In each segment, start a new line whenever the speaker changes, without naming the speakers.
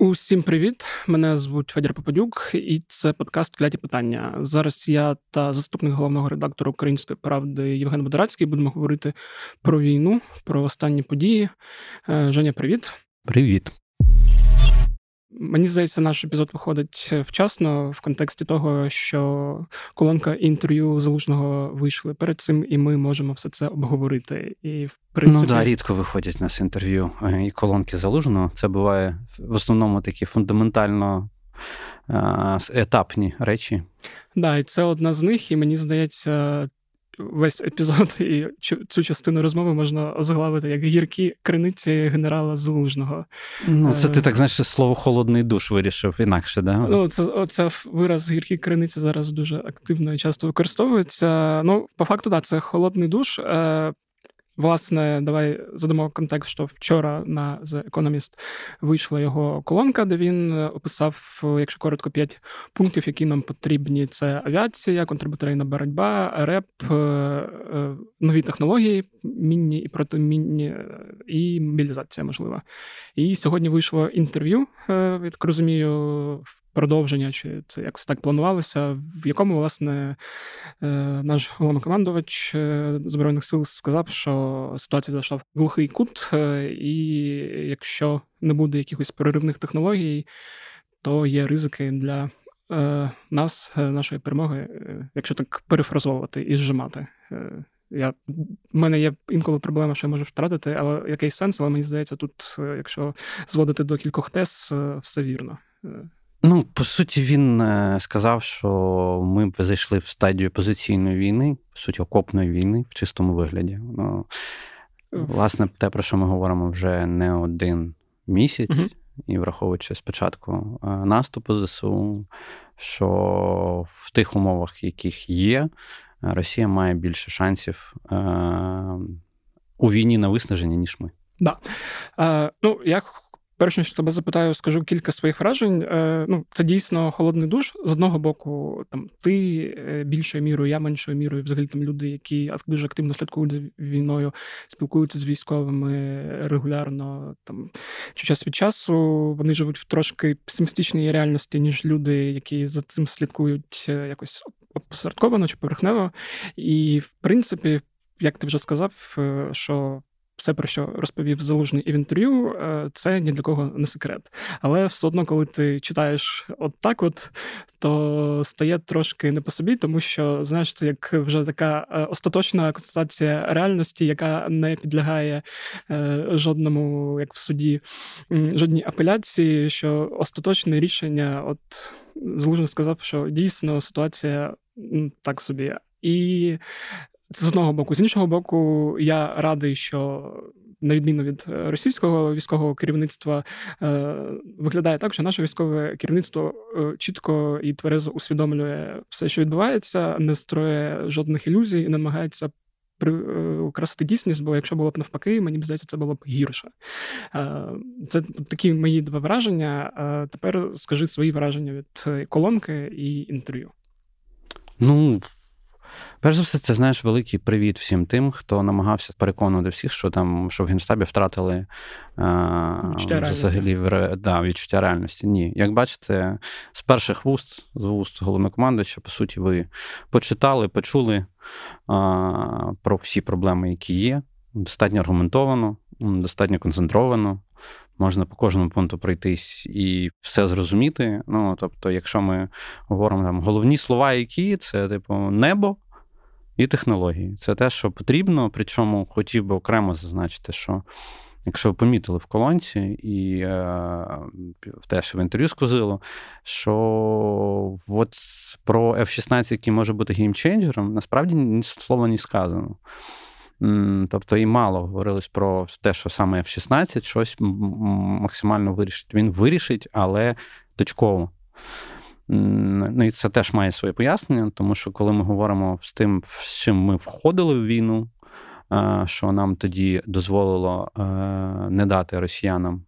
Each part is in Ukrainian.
Усім привіт! Мене звуть Федір Попадюк, і це подкаст «Кляті питання. Зараз я та заступник головного редактора Української правди Євген Бодрацький будемо говорити про війну, про останні події. Е, Женя, привіт.
Привіт.
Мені здається, наш епізод виходить е, вчасно в контексті того, що колонка інтерв'ю залужного вийшли перед цим, і ми можемо все це обговорити. І в принципі...
Ну да, рідко виходять у нас інтерв'ю е, і колонки залужного. Це буває в основному такі фундаментально е, етапні речі.
Да, і це одна з них, і мені здається, весь епізод і цю частину розмови можна озглавити як гіркі криниці генерала Залужного.
Ну, це ти е, так знаєш, слово холодний душ вирішив інакше, да?
Ну, це оце вираз гіркі криниці зараз дуже активно і часто використовується. Ну, по факту, так, це холодний душ. Е, Власне, давай задамо контекст, що вчора на The Economist вийшла його колонка, де він е, описав, якщо коротко, п'ять пунктів, які нам потрібні: це авіація, контрбатарейна боротьба, РЕП, е, е, нові технології, мінні і протимінні, і мобілізація можлива. І сьогодні вийшло інтерв'ю, я так розумію, продовження, чи це якось так планувалося, в якому, власне, е, наш головнокомандувач е, Збройних сил сказав, що ситуація зайшла в глухий кут, е, і якщо не буде якихось переривних технологій, то є ризики для нас, нашої перемоги, якщо так перефразовувати і зжимати. Я, в мене є інколи проблема, що я можу втратити, але якийсь сенс, але мені здається, тут, якщо зводити до кількох тез, все вірно.
Ну, по суті, він е, сказав, що ми б зайшли в стадію позиційної війни, по суті, окопної війни в чистому вигляді. Ну, Власне, те, про що ми говоримо вже не один місяць, угу. і враховуючи спочатку е, наступу ЗСУ, що в тих умовах, яких є, Росія має більше шансів е- у війні на виснаження, ніж ми.
Да. Е, ну, я Перш ніж тебе запитаю, скажу кілька своїх вражень. Е, ну, це дійсно холодний душ. З одного боку, там ти е, більшою мірою, я меншою мірою, взагалі там люди, які дуже активно слідкують за війною, спілкуються з військовими регулярно. Там чи час від часу вони живуть в трошки песимістичній реальності, ніж люди, які за цим слідкують е, якось опосередковано чи поверхнево. І в принципі, як ти вже сказав, що все, про що розповів залужний і в інтерв'ю, е, це ні для кого не секрет. Але все одно, коли ти читаєш от так, от то стає трошки не по собі, тому що знаєш, це як вже така е, остаточна констатація реальності, яка не підлягає е, жодному, як в суді, жодній апеляції, що остаточне рішення, от залужний сказав, що дійсно ситуація так собі. І це з одного боку. З іншого боку, я радий, що. На відміну від е, російського військового керівництва, е, виглядає так, що наше військове керівництво е, чітко і тверезо усвідомлює все, що відбувається, не строє жодних ілюзій і намагається украсити дійсність, бо якщо було б навпаки, мені б здається, це було б гірше. Це такі мої два враження. Тепер скажи свої враження від колонки і інтерв'ю.
Ну, Перш за все, це знаєш великий привіт всім тим, хто намагався переконувати всіх, що там що в генштабі втратили
відчуття
взагалі в, да, відчуття реальності. Ні, як бачите, з перших вуст, з вуст головнокомандуюча, по суті, ви почитали, почули а, про всі проблеми, які є. Достатньо аргументовано, достатньо концентровано можна по кожному пункту пройтись і все зрозуміти. Ну, тобто, якщо ми говоримо там головні слова, які це типу небо і технології. Це те, що потрібно. Причому хотів би окремо зазначити, що. Якщо ви помітили в колонці і е, теж в інтерв'ю з Козило, що от про F-16, який може бути геймченджером, насправді ні слова не сказано. Тобто і мало говорилось про те, що саме F-16 щось максимально вирішить. Він вирішить, але точково. Ну і це теж має своє пояснення, тому що коли ми говоримо з тим, з чим ми входили в війну, що нам тоді дозволило не дати росіянам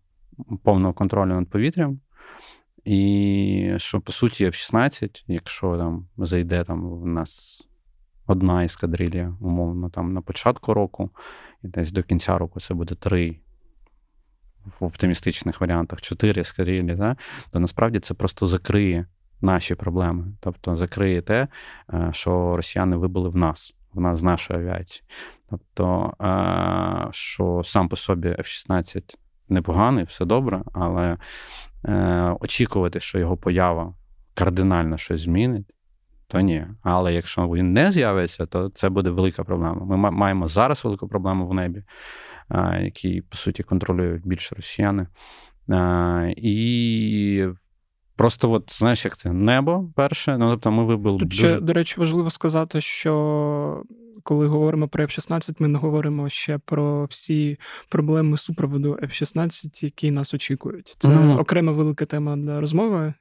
повного контролю над повітрям. І що, по суті, F-16, якщо там зайде там в нас одна ескадрилія, умовно, там на початку року, і десь до кінця року це буде три в оптимістичних варіантах 4 ескадрилі, да, то насправді це просто закриє наші проблеми. Тобто закриє те, е, що росіяни вибили в нас, в нас з нашої авіації. Тобто, е, що сам по собі F-16 непоганий, все добре, але е, очікувати, що його поява кардинально щось змінить. То ні. Але якщо він не з'явиться, то це буде велика проблема. Ми маємо зараз велику проблему в небі, який, по суті, контролюють більше росіяни. І просто, от, знаєш, як це небо перше. Ну, тобто ми вибили.
Тут дуже... ще, до речі, важливо сказати, що коли говоримо про F-16, ми не говоримо ще про всі проблеми супроводу F-16, які нас очікують. Це ну, окрема велика тема для розмови.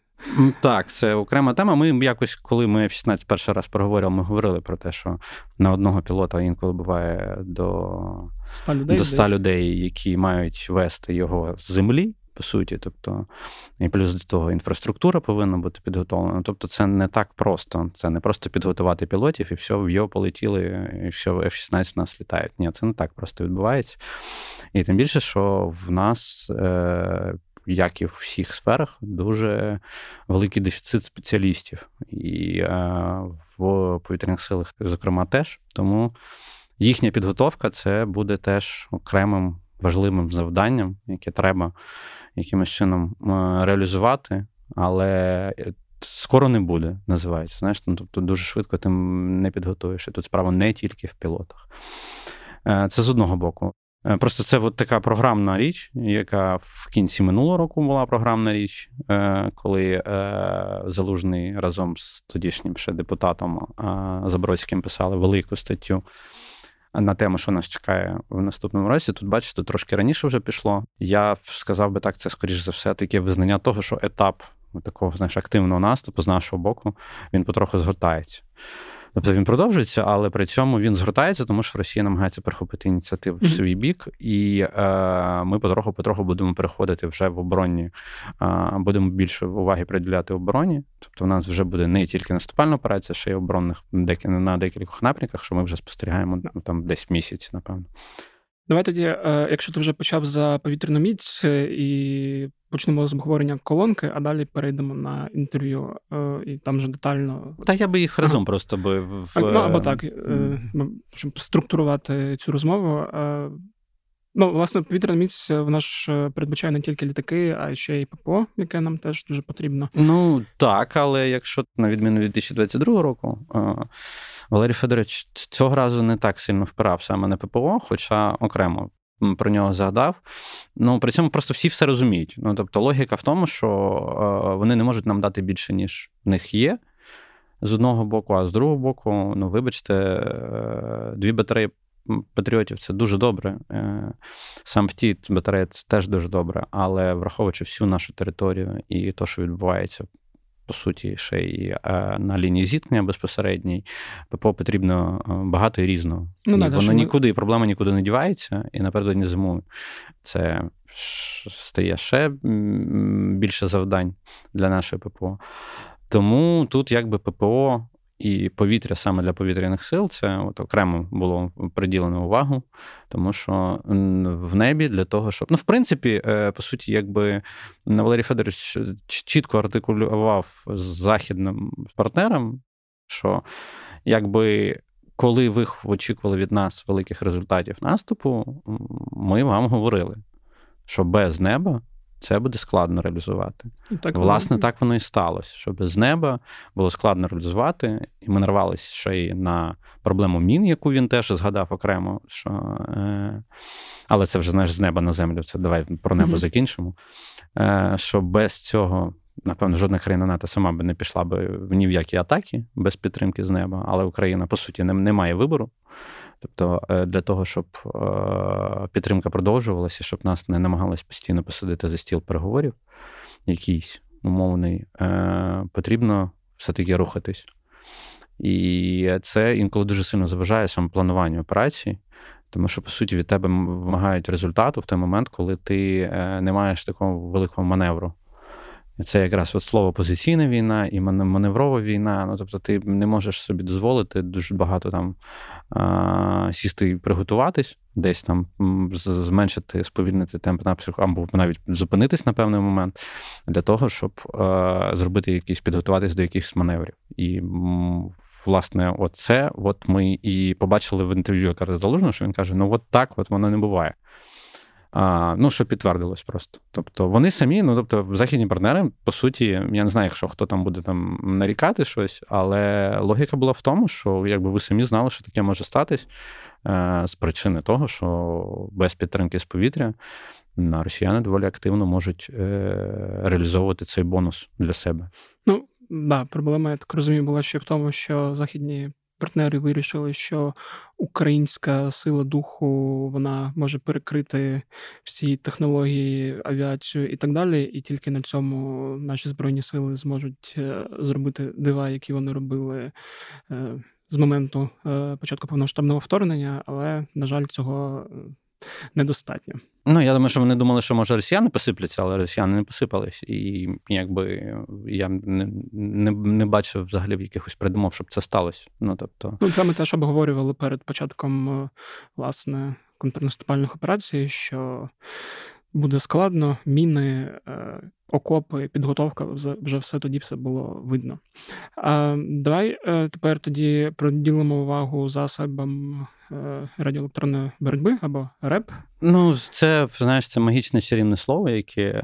Так, це окрема тема. Ми якось, коли ми в 16 перший раз проговорили, ми говорили про те, що на одного пілота інколи буває до 100 людей, до 100 людей, які мають вести його з землі. По суті, тобто, і плюс до того інфраструктура повинна бути підготовлена. Тобто, це не так просто. Це не просто підготувати пілотів, і все, в його полетіли, і все, F-16 в нас літають. Ні, це не так просто відбувається. І тим більше, що в нас е, як і в всіх сферах, дуже великий дефіцит спеціалістів. І е, в повітряних силах, зокрема, теж. Тому їхня підготовка це буде теж окремим важливим завданням, яке треба якимось чином е, реалізувати, але е, скоро не буде, називається. Знаєш, ну, тобто дуже швидко ти не підготуєш. І тут справа не тільки в пілотах. Це з одного боку. Е, просто це от така програмна річ, яка в кінці минулого року була програмна річ, е, коли е, Залужний разом з тодішнім ще депутатом Забродським писали велику статтю на тему, що нас чекає в наступному році. Тут, бачите, трошки раніше вже пішло. Я сказав би так, це скоріш за все таке визнання того, що етап такого знаєш, активного наступу з нашого боку він потроху згортається. Тобто він продовжується, але при цьому він згортається, тому що Росія намагається перехопити ініціативу в свій бік, і е, ми потроху-потроху будемо переходити вже в оборонні, е, будемо більше уваги приділяти обороні. Тобто, у нас вже буде не тільки наступальна операція, ще й оборонних на декількох напрямках, що ми вже спостерігаємо там десь місяць, напевно.
Давай тоді, е, якщо ти вже почав за повітряну міць е, і почнемо з обговорення колонки, а далі перейдемо на інтерв'ю е, і там вже детально.
Та я би їх разом ага. просто би в
ну або так, mm. щоб структурувати цю розмову. Ну, власне, повітряна міць вона ж передбачає не тільки літаки, а ще й ППО, яке нам теж дуже потрібно.
Ну так, але якщо на відміну від 2022 року, Валерій Федорович цього разу не так сильно впирав саме на ППО, хоча окремо про нього згадав. Ну при цьому просто всі все розуміють. Ну тобто, логіка в тому, що вони не можуть нам дати більше, ніж в них є. З одного боку, а з другого боку, ну вибачте, е, дві батареї патріотів це дуже добре. Е, сам втіт батарея це теж дуже добре, але враховуючи всю нашу територію і те, що відбувається по суті, ще й е, на лінії зіткнення безпосередній, ППО потрібно е, багато і різного. Ну, і так, воно нікуди, ми... проблема нікуди не дівається, і напередодні зимою це стає ще більше завдань для нашої ППО. Тому тут якби ППО і повітря саме для повітряних сил це от окремо було приділено увагу, тому що в небі для того, щоб ну, в принципі, е, по суті, якби Валерій Федорович чітко артикулював з західним партнером, що якби. Коли ви очікували від нас великих результатів наступу, ми вам говорили, що без неба це буде складно реалізувати. Так Власне, воно... так воно і сталося. Що без неба було складно реалізувати, і ми нарвалися ще й на проблему мін, яку він теж згадав окремо. Що, е... Але це вже знаєш з неба на землю. Це давай про небо mm-hmm. закінчимо. Е... Що без цього. Напевно, жодна країна НАТО сама би не пішла би в ні в які атаки без підтримки з неба, але Україна, по суті, не, не має вибору. Тобто, е, для того, щоб е, підтримка продовжувалася, щоб нас не намагалися постійно посадити за стіл переговорів, якийсь умовний, е, потрібно все-таки рухатись. І це інколи дуже сильно заважає саме плануванню операції, тому що, по суті, від тебе вимагають результату в той момент, коли ти не маєш такого великого маневру. Це якраз от слово позиційна війна і маневрова війна. Ну тобто, ти не можеш собі дозволити дуже багато там сісти і приготуватись, десь там зменшити, сповільнити темп напрямку, або навіть зупинитись на певний момент для того, щоб зробити якісь підготуватись до якихось маневрів. І власне, оце от ми і побачили в інтерв'ю яка Залужного, що він каже: ну от так, от воно не буває. А, Ну, що підтвердилось просто. Тобто вони самі, ну тобто, західні партнери, по суті, я не знаю, якщо хто там буде там нарікати щось, але логіка була в тому, що якби ви самі знали, що таке може статись е, з причини того, що без підтримки з повітря росіяни доволі активно можуть е, реалізовувати цей бонус для себе.
Ну, да, проблема, я так розумію, була ще в тому, що західні партнери вирішили, що українська сила духу вона може перекрити всі технології, авіацію і так далі. І тільки на цьому наші збройні сили зможуть е, зробити дива, які вони робили. Е, з моменту е, початку повномасштабного вторгнення, але на жаль, цього недостатньо.
Ну, я думаю, що вони думали, що може росіяни посипляться, але росіяни не посипались. І якби я не не, не бачив взагалі в якихось придумав, щоб це сталося. Ну, тобто...
Ну, це ми теж обговорювали перед початком власне контрнаступальних операцій, що буде складно, міни, е, окопи, підготовка, вже все тоді все було видно. Давай е, тепер тоді приділимо увагу засобам е, радіоелектронної боротьби або РЕП.
Ну, це знаєш, це магічне чарівне слово, яке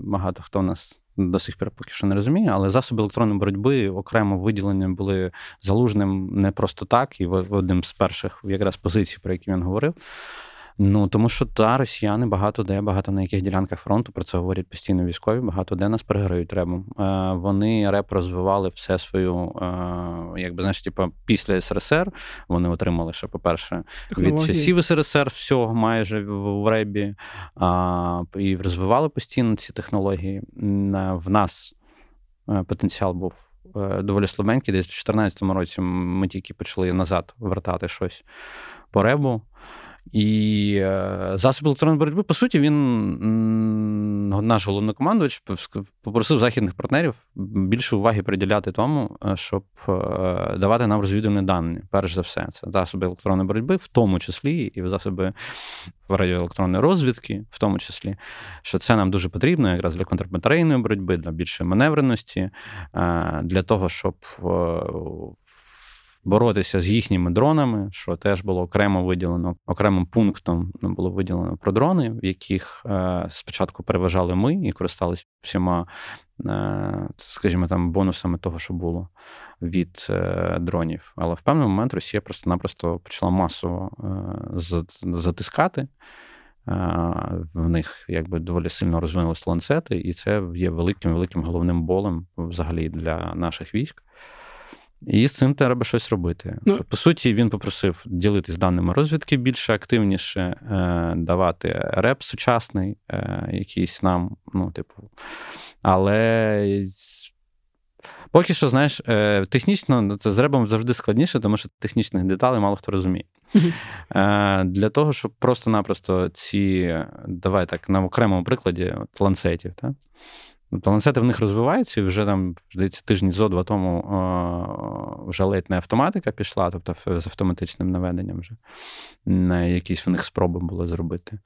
багато хто в нас. До сих пір поки що не розуміє, але засоби електронної боротьби окремо виділені були залужним не просто так, і в одним з перших якраз позицій, про які він говорив. Ну тому що та росіяни багато де, багато на яких ділянках фронту про це говорять постійно військові, багато де нас переграють ребом. Е, вони реп розвивали все свою, е, якби знаєш, типу, після СРСР вони отримали ще, по-перше, від часів СРСР всього майже в ребі і розвивали постійно ці технології. В нас е, потенціал був. Доволі слабенький, десь в 2014 році ми тільки почали назад вертати щось по ребу. І е, засіб електронної боротьби, по суті, він наш головнокомандувач попросив західних партнерів більше уваги приділяти тому, е, щоб е, давати нам розвідувальні дані. Перш за все, це засоби електронної боротьби, в тому числі і засоби радіоелектронної розвідки, в тому числі, що це нам дуже потрібно якраз для контрбатарейної боротьби, для більшої маневреності, для того, щоб боротися з їхніми дронами, що теж було окремо виділено окремим пунктом було виділено про дрони, в яких е, спочатку переважали ми і користалися всіма, е, скажімо, там бонусами того, що було від е, дронів. Але в певний момент Росія просто-напросто почала масово затискати. В них якби доволі сильно розвинулись ланцети, і це є великим великим головним болем взагалі для наших військ. І з цим треба щось робити. Ну, По суті, він попросив ділитись даними розвідки більше активніше, е, давати реп сучасний, е, якийсь нам, ну, типу. Але поки що, знаєш, е, технічно ну, це з ребом завжди складніше, тому що технічних деталей мало хто розуміє. Для того, щоб просто-напросто ці, давай так, на окремому прикладі от, ланцетів, так? Тобто ланцети в них розвиваються, і вже там, здається, тижні зо два тому вже ледь не автоматика пішла, тобто з автоматичним наведенням вже на якісь в них спроби було зробити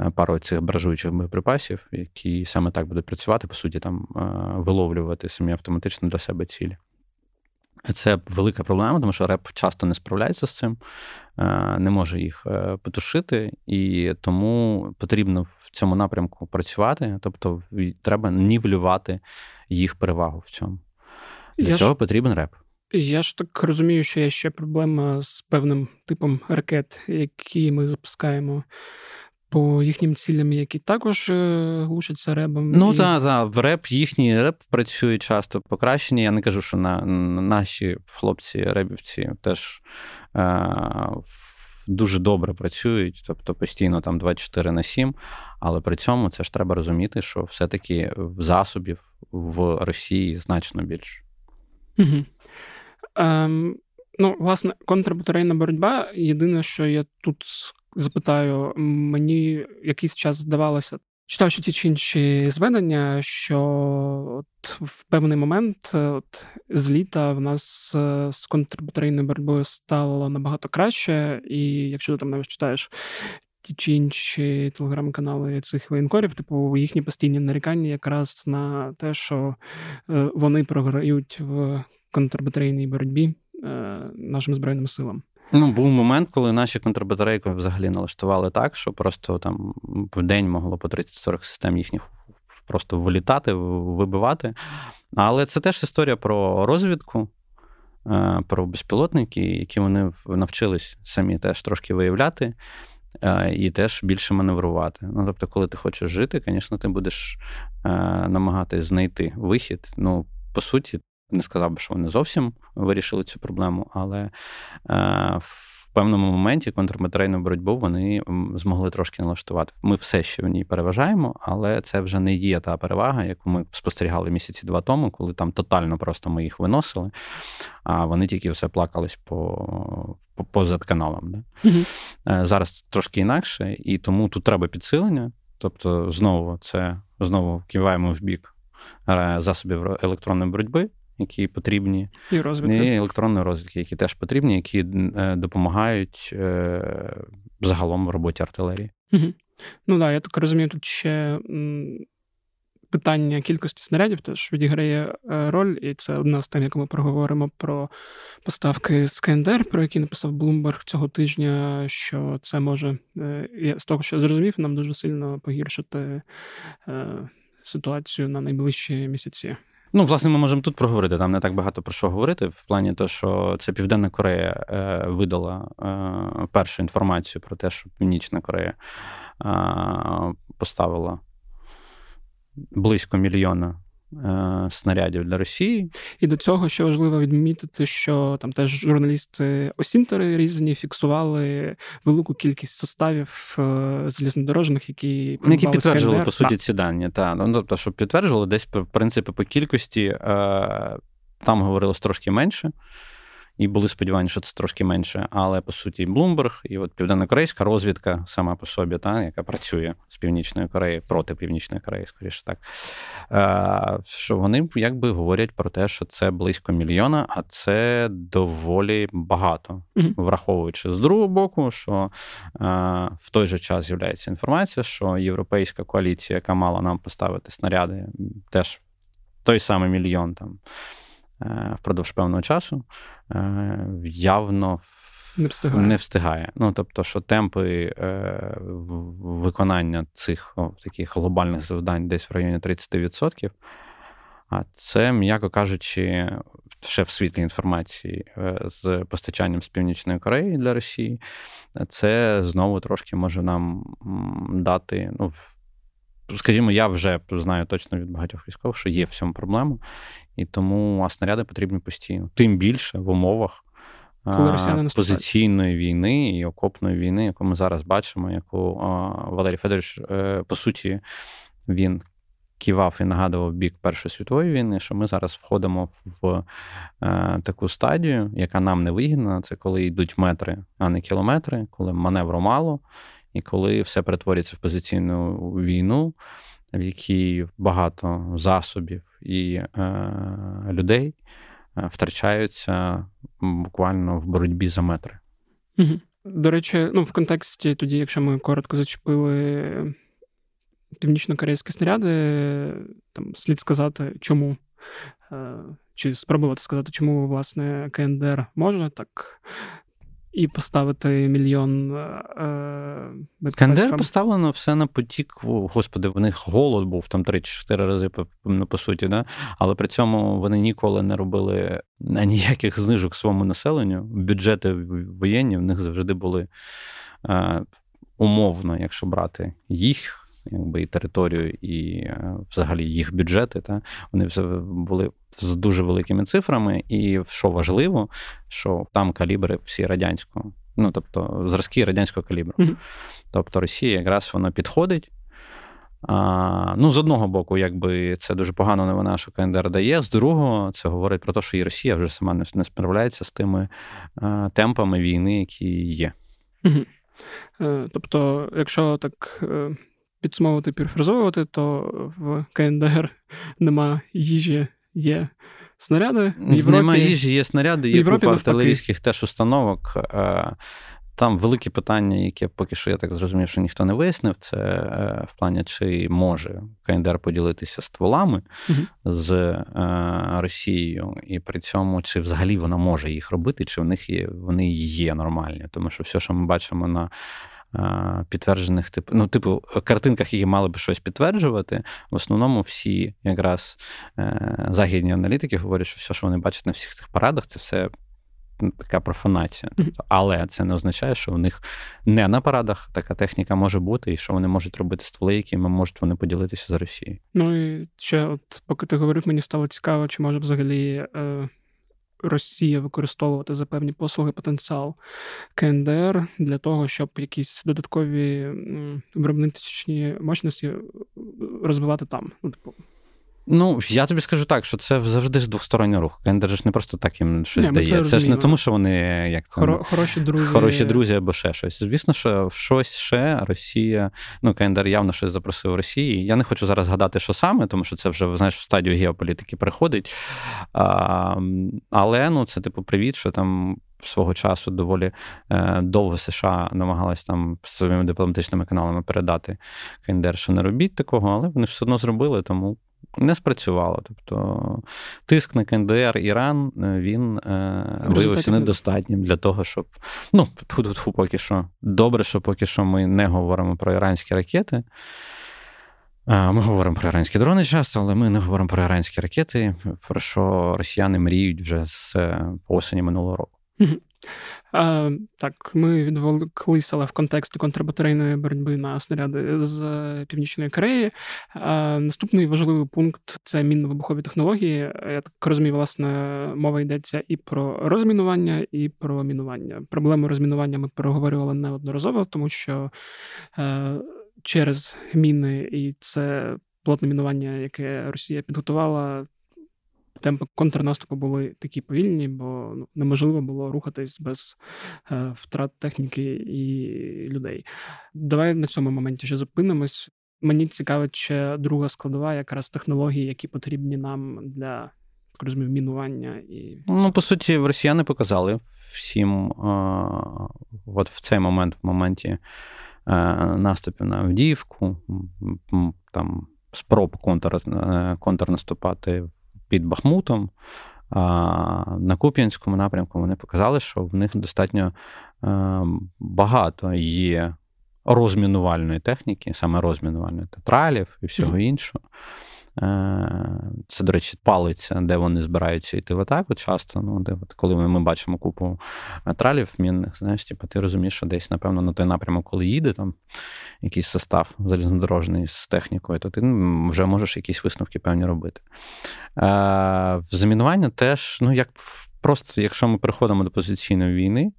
е, пару цих бражуючих боєприпасів, які саме так будуть працювати, по суті, там е, виловлювати самі автоматично для себе цілі. Це велика проблема, тому що реп часто не справляється з цим, е, не може їх потушити, і тому потрібно в цьому напрямку працювати. Тобто, треба нівелювати їх перевагу в цьому. Для я цього ж, потрібен реп.
Я ж так розумію, що є ще проблема з певним типом ракет, які ми запускаємо по їхнім цілям, які також е, глушаться ребом.
Ну і... так, так, в реп їхній реп працює часто покращені. Я не кажу, що на, на наші хлопці, ребівці теж е, дуже добре працюють, тобто постійно там 24 на 7, але при цьому це ж треба розуміти, що все-таки засобів в Росії значно більше.
Угу. Ем, Ну, власне, контрбатарейна боротьба. Єдине, що я тут запитаю, мені якийсь час здавалося читав ще ті чи інші зведення, що от в певний момент от з літа в нас з контрбатарейною боротьбою стало набагато краще, і якщо ти там навіть читаєш ті чи інші телеграм-канали цих воєнкорів, типу їхні постійні нарікання якраз на те, що е, вони програють в контрбатарейній боротьбі е, нашим збройним силам.
Ну, був момент, коли наші контрбатарейки взагалі налаштували так, що просто там в день могло по 30-40 систем їхніх просто вилітати, вибивати. Але це теж історія про розвідку, е, про безпілотники, які вони навчились самі теж трошки виявляти. Е, і теж більше маневрувати. Ну, тобто, коли ти хочеш жити, звісно, ти будеш е, намагатись знайти вихід. Ну, по суті, не сказав би, що вони зовсім вирішили цю проблему, але е, в певному моменті контрбатарейну боротьбу вони змогли трошки налаштувати. Ми все ще в ній переважаємо, але це вже не є та перевага, яку ми спостерігали місяці два тому, коли там тотально просто ми їх виносили, а вони тільки все плакались по. Позад каналом. Да? Угу. Зараз трошки інакше, і тому тут треба підсилення. Тобто, знову це знову киваємо в бік е, засобів електронної боротьби, які потрібні,
і розвідки.
і електронної розвідки, які теж потрібні, які е, допомагають е, загалом в роботі артилерії.
Угу. Ну так, я так розумію, тут ще. Питання кількості снарядів теж відіграє е, роль, і це одна з тем, яку ми проговоримо про поставки з КНДР, про які написав Блумберг цього тижня. Що це може я з того, що я зрозумів, нам дуже сильно погіршити ситуацію на найближчі місяці.
Ну, власне, ми можемо тут проговорити. Там не так багато про що говорити, в плані того, що це Південна Корея е, видала е, першу інформацію про те, що Північна Корея е, поставила близько мільйона снарядів для Росії.
І до цього ще важливо відмітити, що там теж журналісти Осінтери різні фіксували велику кількість составів е, залізнодорожних, які
ну, які підтверджували по суті ці дані. Та ну тобто, щоб підтверджували, десь в принципі по кількості е, там говорилось трошки менше і були сподівання, що це трошки менше. Але по суті, і Блумберг, і от південнокорейська розвідка сама по собі, та, яка працює з Північної Кореї проти Північної Кореї, скоріше так. Е, що вони якби говорять про те, що це близько мільйона, а це доволі багато, mm-hmm. враховуючи з другого боку, що е, в той же час з'являється інформація, що європейська коаліція, яка мала нам поставити снаряди, теж той самий мільйон там. Е, впродовж певного часу е, явно
не встигає.
Не встигає. Ну, тобто, що темпи е, виконання цих о, таких глобальних завдань десь в районі 30%. А це, м'яко кажучи, ще в світлі інформації з постачанням з Північної Кореї для Росії, це знову трошки може нам дати. ну, Скажімо, я вже знаю точно від багатьох військових, що є в цьому проблема, і тому а снаряди потрібні постійно. Тим більше в умовах Коли позиційної війни і окопної війни, яку ми зараз бачимо, яку Валерій Федорович, е, по суті, він кивав і нагадував бік Першої світової війни, що ми зараз входимо в е, таку стадію, яка нам не вигідна. Це коли йдуть метри, а не кілометри, коли маневру мало, і коли все перетворюється в позиційну війну в якій багато засобів і е, людей е, втрачаються буквально в боротьбі за метри.
До речі, ну в контексті тоді, якщо ми коротко зачепили північно-корейські снаряди, там слід сказати, чому. Е, чи спробувати сказати, чому власне КНДР може так і поставити мільйон.
Е, КНДР поставлено все на потік. Господи, в них голод був там 3-4 рази по, ну, по суті, да? але при цьому вони ніколи не робили ніяких знижок своєму населенню. Бюджети воєнні в них завжди були е, умовно, якщо брати їх. Якби і територію, і е, взагалі їх бюджети, та вони все були з дуже великими цифрами, і що важливо, що там калібри всі радянського, ну тобто зразки радянського калібру. Mm-hmm. Тобто Росія якраз воно підходить. А, Ну, з одного боку, якби це дуже погано новина, що КНДР дає, з другого, це говорить про те, що і Росія вже сама не справляється з тими а, темпами війни, які є.
Угу. Тобто, якщо так е, підсумовувати, перефразовувати, то в КНДР нема їжі, є снаряди. В
Європі... Нема їжі, є снаряди, є купа артилерійських теж установок. Е, там велике питання, яке поки що я так зрозумів, що ніхто не вияснив, це е, в плані, чи може КНДР поділитися стволами з е, Росією, і при цьому чи взагалі вона може їх робити, чи в них є вони є нормальні. Тому що все, що ми бачимо на підтверджених типу, ну, типу, картинках, які мали би щось підтверджувати, в основному всі якраз західні аналітики говорять, що все, що вони бачать на всіх цих парадах, це все така профанація. Тобто, але це не означає, що у них не на парадах така техніка може бути, і що вони можуть робити стволи, якими можуть вони поділитися з Росією.
Ну і ще, от поки ти говорив, мені стало цікаво, чи може взагалі. Е... Росія використовувати за певні послуги потенціал КНДР для того, щоб якісь додаткові виробничні мощності розвивати там. Ну, типу,
Ну, я тобі скажу так, що це завжди ж двосторонній рух. Кендер ж не просто так їм щось не, дає. Це, це ж не тому, що вони як
Хоро, хороші друзі
хороші друзі або ще щось. Звісно, що в щось ще Росія, ну Кендер явно щось запросив Росії. Я не хочу зараз згадати, що саме, тому що це вже знаєш в стадію геополітики приходить. А, Але ну це типу привіт, що там. Свого часу доволі е, довго США намагалась там своїми дипломатичними каналами передати Кендер, що не робіть такого, але вони все одно зробили, тому не спрацювало. Тобто тиск на КНДР Іран е, він е, виявився недостатнім для того, щоб. Ну, тьфу поки що. Добре, що поки що ми не говоримо про іранські ракети. Ми говоримо про іранські дрони часто, але ми не говоримо про іранські ракети, про що росіяни мріють вже з е, осені минулого року.
А, Так, ми відволіклися, але в контексті контрбатарейної боротьби на снаряди з Північної Кореї. А, Наступний важливий пункт це мінно-вибухові технології. Я так розумію, власне, мова йдеться і про розмінування, і про мінування. Проблему розмінування ми проговорювали неодноразово, тому що е, через міни і це плотне мінування, яке Росія підготувала темпи контрнаступу були такі повільні, бо ну, неможливо було рухатись без е, втрат техніки і людей. Давай на цьому моменті ще зупинимось. Мені цікаво, чи друга складова, якраз технології, які потрібні нам для так розумію, мінування і
ну по суті, росіяни показали всім а, от в цей момент, в моменті е, наступів на Авдіївку, там спроб контр, е, контрнаступати під Бахмутом. На Куп'янському напрямку вони показали, що в них достатньо е, багато є розмінувальної техніки, саме розмінувальної тетралів і всього іншого. Е, це, до речі, палиця, де вони збираються йти в атаку часто. Ну, де от, Коли ми бачимо купу тралів мінних, знаєш, типу, ти розумієш, що десь, напевно, на той напрямок, коли їде там якийсь состав залізнодорожний з технікою, то ти вже можеш якісь висновки певні робити. Е, Замінування теж, ну, як просто, якщо ми переходимо до позиційної війни,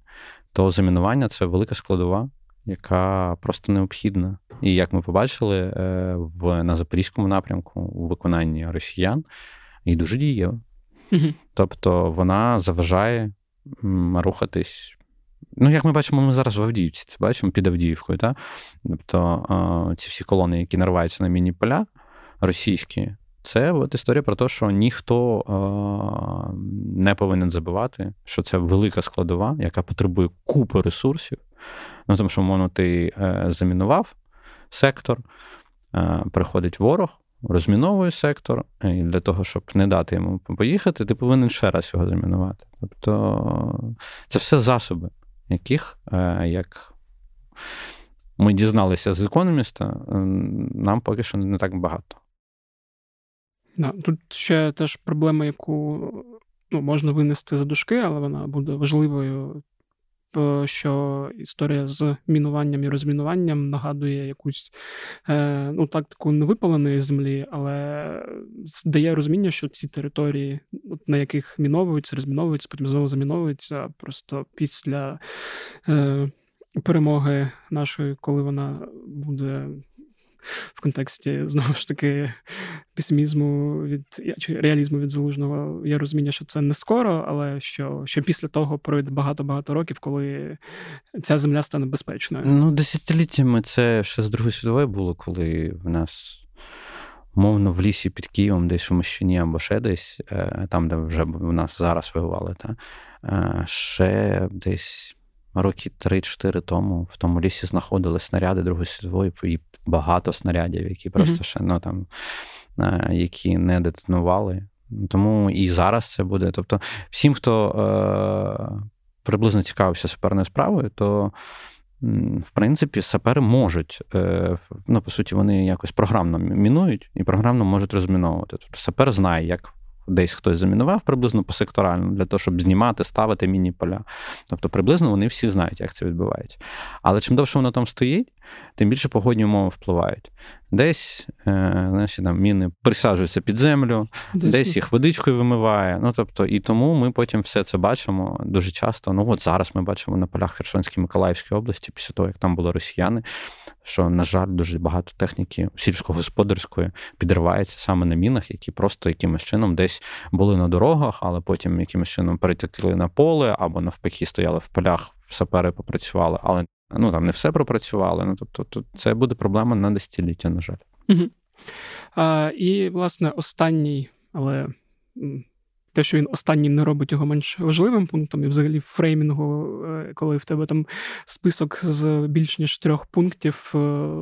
то замінування це велика складова яка просто необхідна. І як ми побачили е, в на запорізькому напрямку у виконанні росіян, і дуже дієва. Угу. Тобто вона заважає рухатись. Ну, як ми бачимо, ми зараз в Авдіївці це бачимо під Авдіївкою. Так? Тобто ці всі колони, які нариваються на міні поля російські, це от історія про те, що ніхто не повинен забувати, що це велика складова, яка потребує купи ресурсів. Ну, Тому що, мовно, ти е, замінував сектор, е, приходить ворог, розміновує сектор, і для того, щоб не дати йому поїхати, ти повинен ще раз його замінувати. Тобто це все засоби, яких, е, як ми дізналися з економіста, нам поки що не так багато.
Да, Тут ще теж проблема, яку ну, можна винести за дужки, але вона буде важливою. Що історія з мінуванням і розмінуванням нагадує якусь е, ну тактику невипаленої землі, але дає розуміння, що ці території, на яких міновуються, розміновуються, потім знову заміновуються, просто після е, перемоги нашої, коли вона буде в контексті знову ж таки песимізму від чи реалізму від залужного є розуміння, що це не скоро, але що що після того пройде багато-багато років, коли ця земля стане безпечною.
Ну, десятиліттями це ще з Другої світової було, коли в нас. Мовно, в лісі під Києвом, десь в Мощині або ще десь, е, там, де вже в нас зараз воювали, та, е, ще десь роки 3-4 тому в тому лісі знаходили снаряди Другої світової і багато снарядів, які просто mm-hmm. ще ну, там, е, які не детонували. Тому і зараз це буде. Тобто, всім, хто е, приблизно цікавився саперною справою, то. В принципі, сапери можуть, е, ну, по суті, вони якось програмно мінують і програмно можуть розміновувати. Тобто сапер знає, як десь хтось замінував приблизно посекторально для того, щоб знімати, ставити міні-поля. Тобто, приблизно вони всі знають, як це відбувається. Але чим довше воно там стоїть, тим більше погодні умови впливають. Десь е, знаєш, там міни присаджуються під землю, десь, десь їх водичкою вимиває. Ну тобто, і тому ми потім все це бачимо дуже часто. Ну от зараз ми бачимо на полях Херсонської Миколаївської області, після того як там були росіяни. Що, на жаль, дуже багато техніки сільськогосподарської підривається саме на мінах, які просто якимось чином десь були на дорогах, але потім якимось чином перетекли на поле або навпаки стояли в полях, сапери попрацювали, але ну там не все пропрацювали. Ну тобто, це буде проблема на десятиліття, на жаль.
Угу. А, І, власне, останній, але те, що він останній не робить його менш важливим пунктом, і взагалі фреймінгу, е, коли в тебе там список з більш ніж трьох пунктів, е,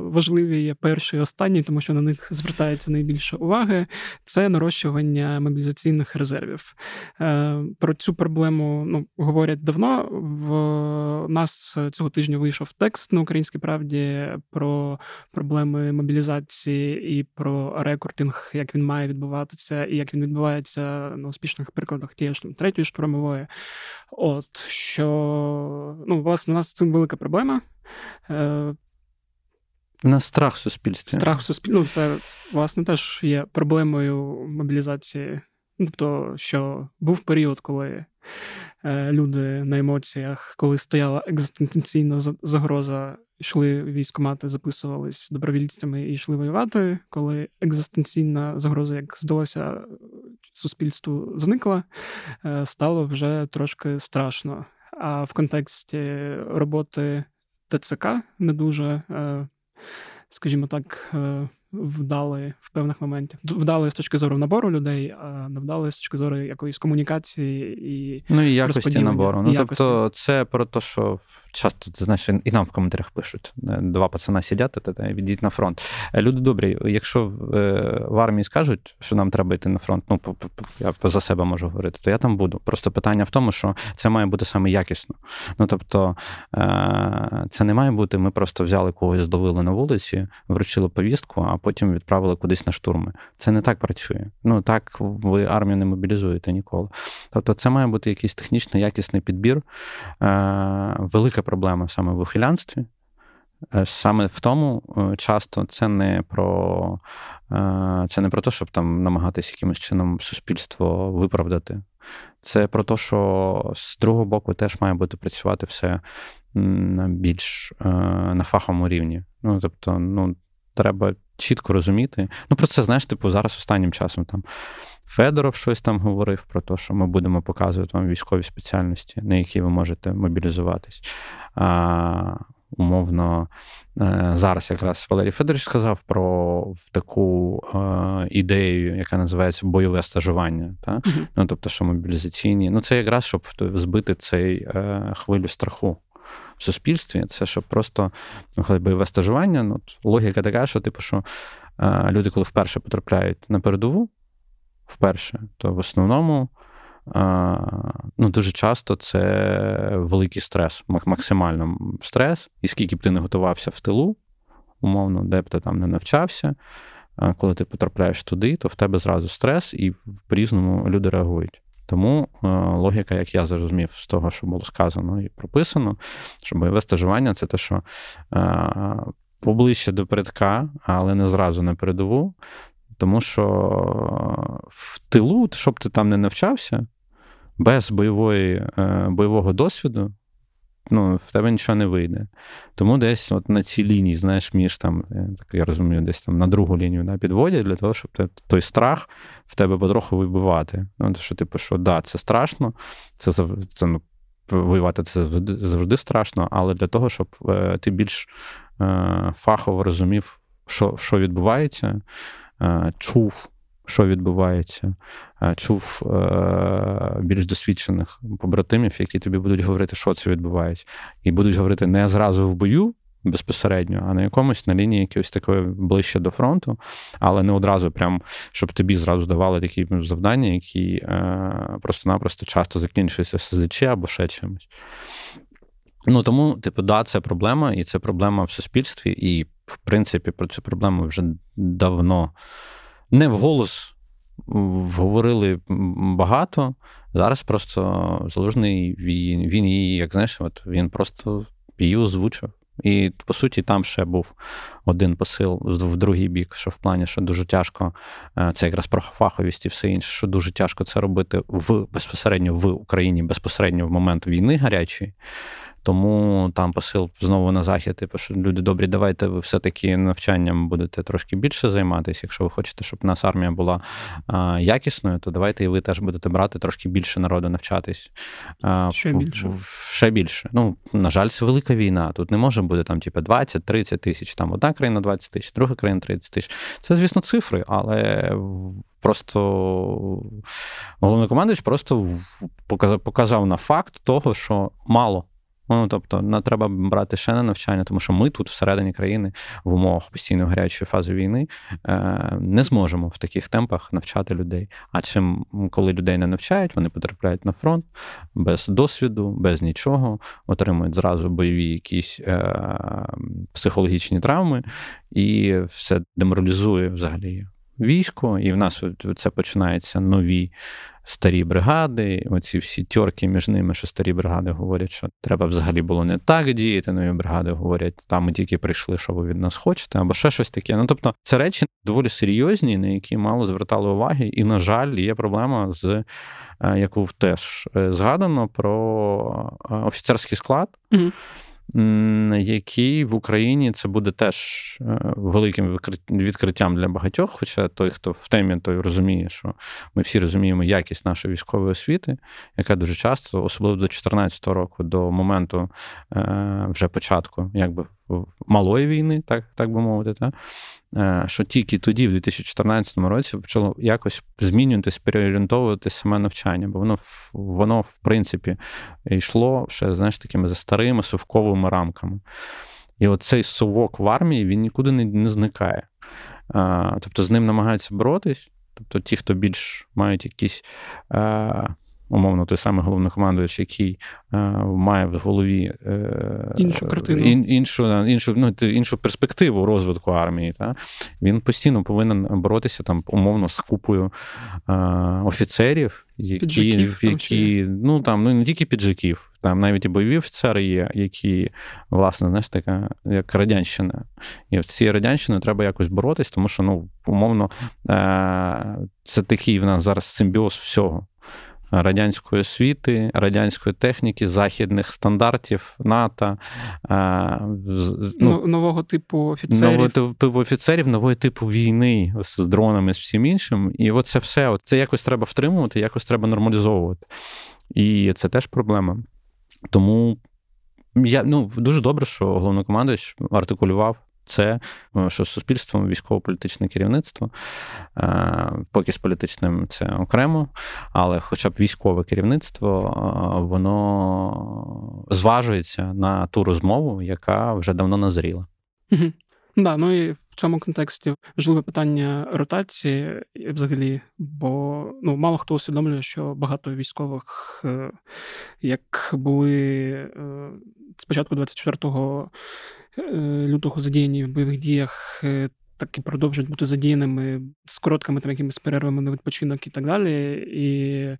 важливі є перший і останній, тому що на них звертається найбільше уваги, це нарощування мобілізаційних резервів. Е, про цю проблему ну, говорять давно. В нас цього тижня вийшов текст на українській правді про проблеми мобілізації і про рекординг, як він має відбуватися, і як він відбувається на успішних конкретних прикладах тієї ж там третьої штурмової. От що ну, власне, у нас з цим велика проблема. Е,
у нас страх в суспільстві.
Страх в суспільстві. Ну, це, власне, теж є проблемою мобілізації. Тобто, що був період, коли е, люди на емоціях, коли стояла екзистенційна загроза йшли військомати, записувались добровільцями і йшли воювати. Коли екзистенційна загроза, як здалося, суспільству зникла, е, стало вже трошки страшно. А в контексті роботи ТЦК не дуже, е, скажімо так, е, вдали в певних моментах. Вдали з точки зору набору людей, а не вдали з точки зору якоїсь комунікації і
ну і якості набору. Ну якості. тобто, це про те, що часто знаєш, і нам в коментарях пишуть: е, два пацана сидять, та, та, відійдіть на фронт. Е, люди добрі, якщо е, в армії скажуть, що нам треба йти на фронт, ну я за себе можу говорити, то я там буду. Просто питання в тому, що це має бути саме якісно. Ну тобто, це не має бути. Ми просто взяли когось, здовили на вулиці, вручили повістку, а потім відправили кудись на штурми. Це не так працює. Ну так ви армію не мобілізуєте ніколи. Тобто, це має бути якийсь технічно якісний підбір. Велика проблема саме в ухилянстві. Е, саме в тому е, часто це не про е, це не про те, щоб там намагатися якимось чином суспільство виправдати. Це про те, що з другого боку теж має бути працювати все більш на фаховому рівні. Ну, тобто, ну, треба чітко розуміти. Ну, про це, знаєш, типу, зараз останнім часом там Федоров щось там говорив про те, що ми будемо показувати вам військові спеціальності, на які ви можете мобілізуватись. А, Умовно, е, зараз якраз Валерій Федорович сказав про таку е, ідею, яка називається бойове стажування. Та? Mm-hmm. Ну, Тобто, що мобілізаційні. Ну, це якраз щоб збити цей е, хвилю страху в суспільстві. Це щоб просто ну, коли бойове стажування. Ну, Логіка така, що типу, що люди, коли вперше потрапляють на передову, вперше, то в основному ну, дуже часто це великий стрес, максимально стрес, і скільки б ти не готувався в тилу, умовно, де б ти там не навчався. Коли ти потрапляєш туди, то в тебе зразу стрес, і по-різному люди реагують. Тому логіка, як я зрозумів, з того, що було сказано і прописано, що бойове стажування це те, що поближче до передка, але не зразу на передову, тому що в тилу, щоб ти там не навчався, без бойової, е, бойового досвіду, ну, в тебе нічого не вийде. Тому десь от на цій лінії, знаєш, між там, так я розумію, десь там на другу лінію да, підводять для того, щоб той страх в тебе потроху вибивати. Ну, Що типу, що да, це страшно, це це ну, воювати це завжди, страшно, але для того, щоб е, ти більш е, фахово розумів, що, що відбувається, е, чув що відбувається, е, чув е, більш досвідчених побратимів, які тобі будуть говорити, що це відбувається, і будуть говорити не зразу в бою. Безпосередньо, а на якомусь на лінії якоїсь такої ближче до фронту, але не одразу, прям, щоб тобі зразу давали такі завдання, які е, просто-напросто часто закінчуються СЗЧ або ще чимось. Ну тому, типу, да, це проблема, і це проблема в суспільстві, і, в принципі, про цю проблему вже давно не вголос говорили багато. Зараз просто залужний він, він її, як знаєш, от він просто її озвучив. І по суті, там ще був один посил в другий бік, що в плані, що дуже тяжко, е, це якраз про фаховість і все інше, що дуже тяжко це робити в безпосередньо в Україні, безпосередньо в момент війни гарячої. Тому там посил знову на захід, типу, що люди добрі, давайте ви все-таки навчанням будете трошки більше займатися. Якщо ви хочете, щоб у нас армія була а, якісною, то давайте і ви теж будете брати трошки більше народу навчатись.
А, ще більше.
Ще більше. Ну, на жаль, це велика війна. Тут не може бути там, типу, 20-30 тисяч, там одна країна 20 тисяч, друга країна 30 тисяч. Це, звісно, цифри, але. Просто головнокомандуючий просто показав на факт того, що мало. Ну, тобто, не треба брати ще на навчання, тому що ми тут, всередині країни, в умовах постійної гарячої фази війни, е, не зможемо в таких темпах навчати людей. А чим коли людей не навчають, вони потрапляють на фронт без досвіду, без нічого, отримують зразу бойові якісь е, психологічні травми, і все деморалізує взагалі військо, і в нас це починаються нові старі бригади. Оці всі тьорки між ними, що старі бригади говорять, що треба взагалі було не так діяти. Нові бригади говорять, там ми тільки прийшли, що ви від нас хочете, або ще щось таке. Ну тобто, це речі доволі серйозні, на які мало звертали уваги, і, на жаль, є проблема з е, яку теж е, згадано про е, офіцерський склад. Mm-hmm який в Україні це буде теж е, великим відкриттям для багатьох. Хоча той, хто в темі, той розуміє, що ми всі розуміємо якість нашої військової освіти, яка дуже часто, особливо до 2014 року, до моменту е, вже початку, якби малої війни, так так би мовити, так? Е, що тільки тоді, в 2014 році, почало якось змінюватися, переорієнтовувати саме навчання, бо воно воно, в принципі, йшло ще знаєш, такими за старими совковими рамками. І оцей совок в армії він нікуди не, не зникає. Е, Тобто з ним намагаються боротись. Тобто ті, хто більш мають якісь. Е, умовно той самий головнокомандуючий, який е, має в голові е,
іншу картину,
ін, іншу іншу, ну, іншу перспективу розвитку армії. Та? Він постійно повинен боротися там умовно з купою е, офіцерів, які, піджаків, які ну там ну не тільки піджаків. Там навіть і бойові офіцери є, які, власне, знаєш, така, як радянщина. І в цій радянщини треба якось боротись, тому що, ну, умовно, це такий в нас зараз симбіоз всього радянської освіти, радянської техніки, західних стандартів НАТО,
ну, нового типу офіцерів.
Нового типу офіцерів, нового типу війни з дронами, з всім іншим. І от це все це якось треба втримувати, якось треба нормалізовувати. І це теж проблема. Тому я ну дуже добре, що головнокомандуючий артикулював це е, що з суспільством військово-політичне керівництво, е, поки з політичним це окремо, але хоча б військове керівництво, е, воно зважується на ту розмову, яка вже давно назріла.
Да, ну і цьому контексті важливе питання ротації взагалі, бо ну мало хто усвідомлює, що багато військових, як були спочатку 24-го Е, лютого задіяні в бойових діях. Е, так і продовжують бути задіяними з короткими там якимись перервами на відпочинок і так далі. І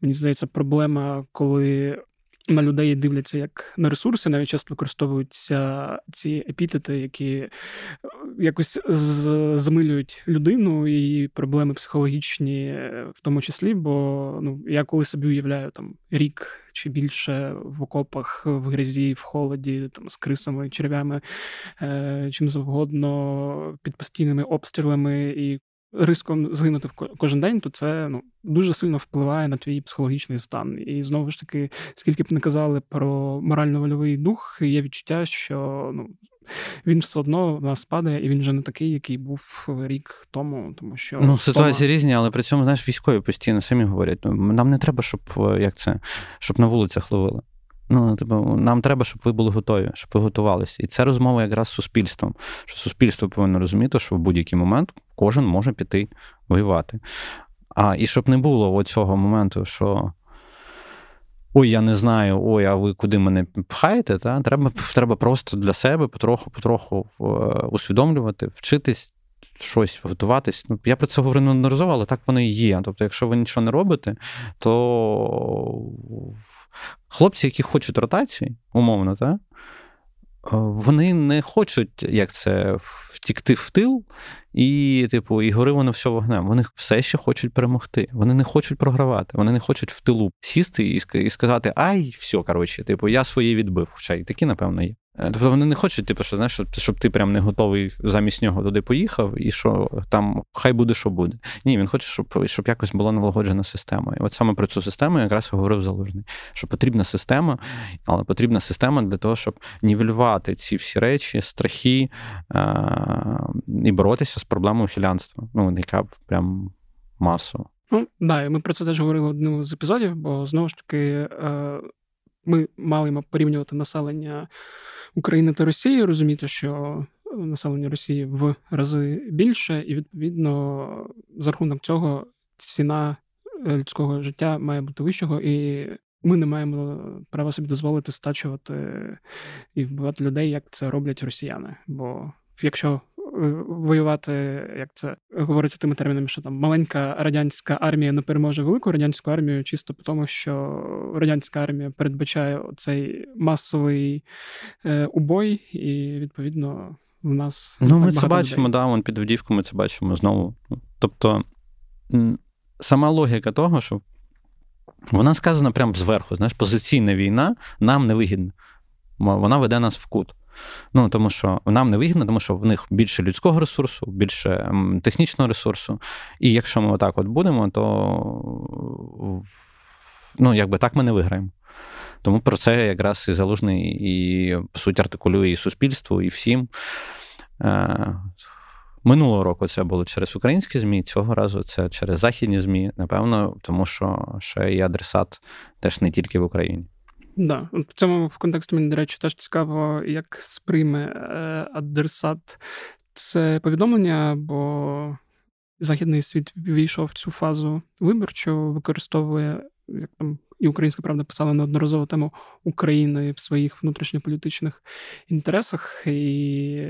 мені здається, проблема, коли на людей дивляться як на ресурси, навіть часто використовуються ці епітети, які е, якось замилюють людину і проблеми психологічні, в тому числі. Бо ну, я коли собі уявляю там рік чи більше в окопах, в грязі, в холоді, там з крисами, черв'ями, е, чим завгодно, під постійними обстрілами і риском згинути кожен день, то це ну дуже сильно впливає на твій психологічний стан. І знову ж таки, скільки б не казали про морально-вольовий дух, є відчуття, що ну. Він все одно в нас падає, і він вже не такий, який був рік тому. Тому що
ну ситуації різні, але при цьому знаєш, військові постійно самі говорять: ну нам не треба, щоб як це, щоб на вулицях ловили. Ну, типу, нам треба, щоб ви були готові, щоб ви готувалися. І це розмова якраз з суспільством. Що суспільство повинно розуміти, що в будь-який момент кожен може піти воювати. А і щоб не було цього моменту, що. Ой, я не знаю, ой, а ви куди мене пхаєте? Та? Треба треба просто для себе потроху-потроху е, усвідомлювати, вчитись щось, готуватись. Ну, Я про це говорю неодноразово, але так воно і є. Тобто, якщо ви нічого не робите, то хлопці, які хочуть ротації, умовно, так? Вони не хочуть, як це, втікти в тил і, типу, і гори воно все вогнем. Вони все ще хочуть перемогти. Вони не хочуть програвати. Вони не хочуть в тилу сісти і сказати: Ай, все, коротше, типу, я своє відбив. Хоча і такі, напевно, є. Е, тобто вони не хочуть, типу, що знаєш, щоб, ти прям не готовий замість нього туди поїхав, і що там хай буде, що буде. Ні, він хоче, щоб щоб якось була налагоджена система. І от саме про цю систему якраз говорив залужний, що потрібна система, але потрібна система для того, щоб нівелювати ці всі речі, страхи е- і боротися з проблемою хілянства. Ну, яка прям масово.
Ну, да, і ми про це теж говорили в одному з епізодів, бо знову ж таки. Е- ми маємо порівнювати населення України та Росії, розуміти, що населення Росії в рази більше, і відповідно за рахунок цього ціна е, людського життя має бути вищого, і ми не маємо права собі дозволити стачувати і вбивати людей, як це роблять росіяни. Бо якщо воювати, як це говориться тими термінами, що там маленька радянська армія не переможе велику радянську армію, чисто по тому, що радянська армія передбачає цей масовий е, убой, і відповідно в нас
ну ми це бачимо, да, вон під Авдіївку ми це бачимо знову. Тобто сама логіка того, що вона сказана прямо зверху, знаєш, позиційна війна нам не вигідна. Вона веде нас в кут. Ну тому що нам не вигідно, тому що в них більше людського ресурсу, більше технічного ресурсу. І якщо ми отак от будемо, то ну, якби так ми не виграємо. Тому про це якраз і залужний і суть артикулює і суспільству, і всім. Е, минулого року це було через українські ЗМІ, цього разу це через західні ЗМІ, напевно, тому що ще і адресат теж не тільки в Україні.
Да. В цьому в контексті мені, до речі, теж цікаво, як сприйме е, адресат це повідомлення, бо західний світ війшов в цю фазу виборчу, використовує як там і Українська правда писала неодноразово тему України в своїх внутрішньополітичних інтересах. І...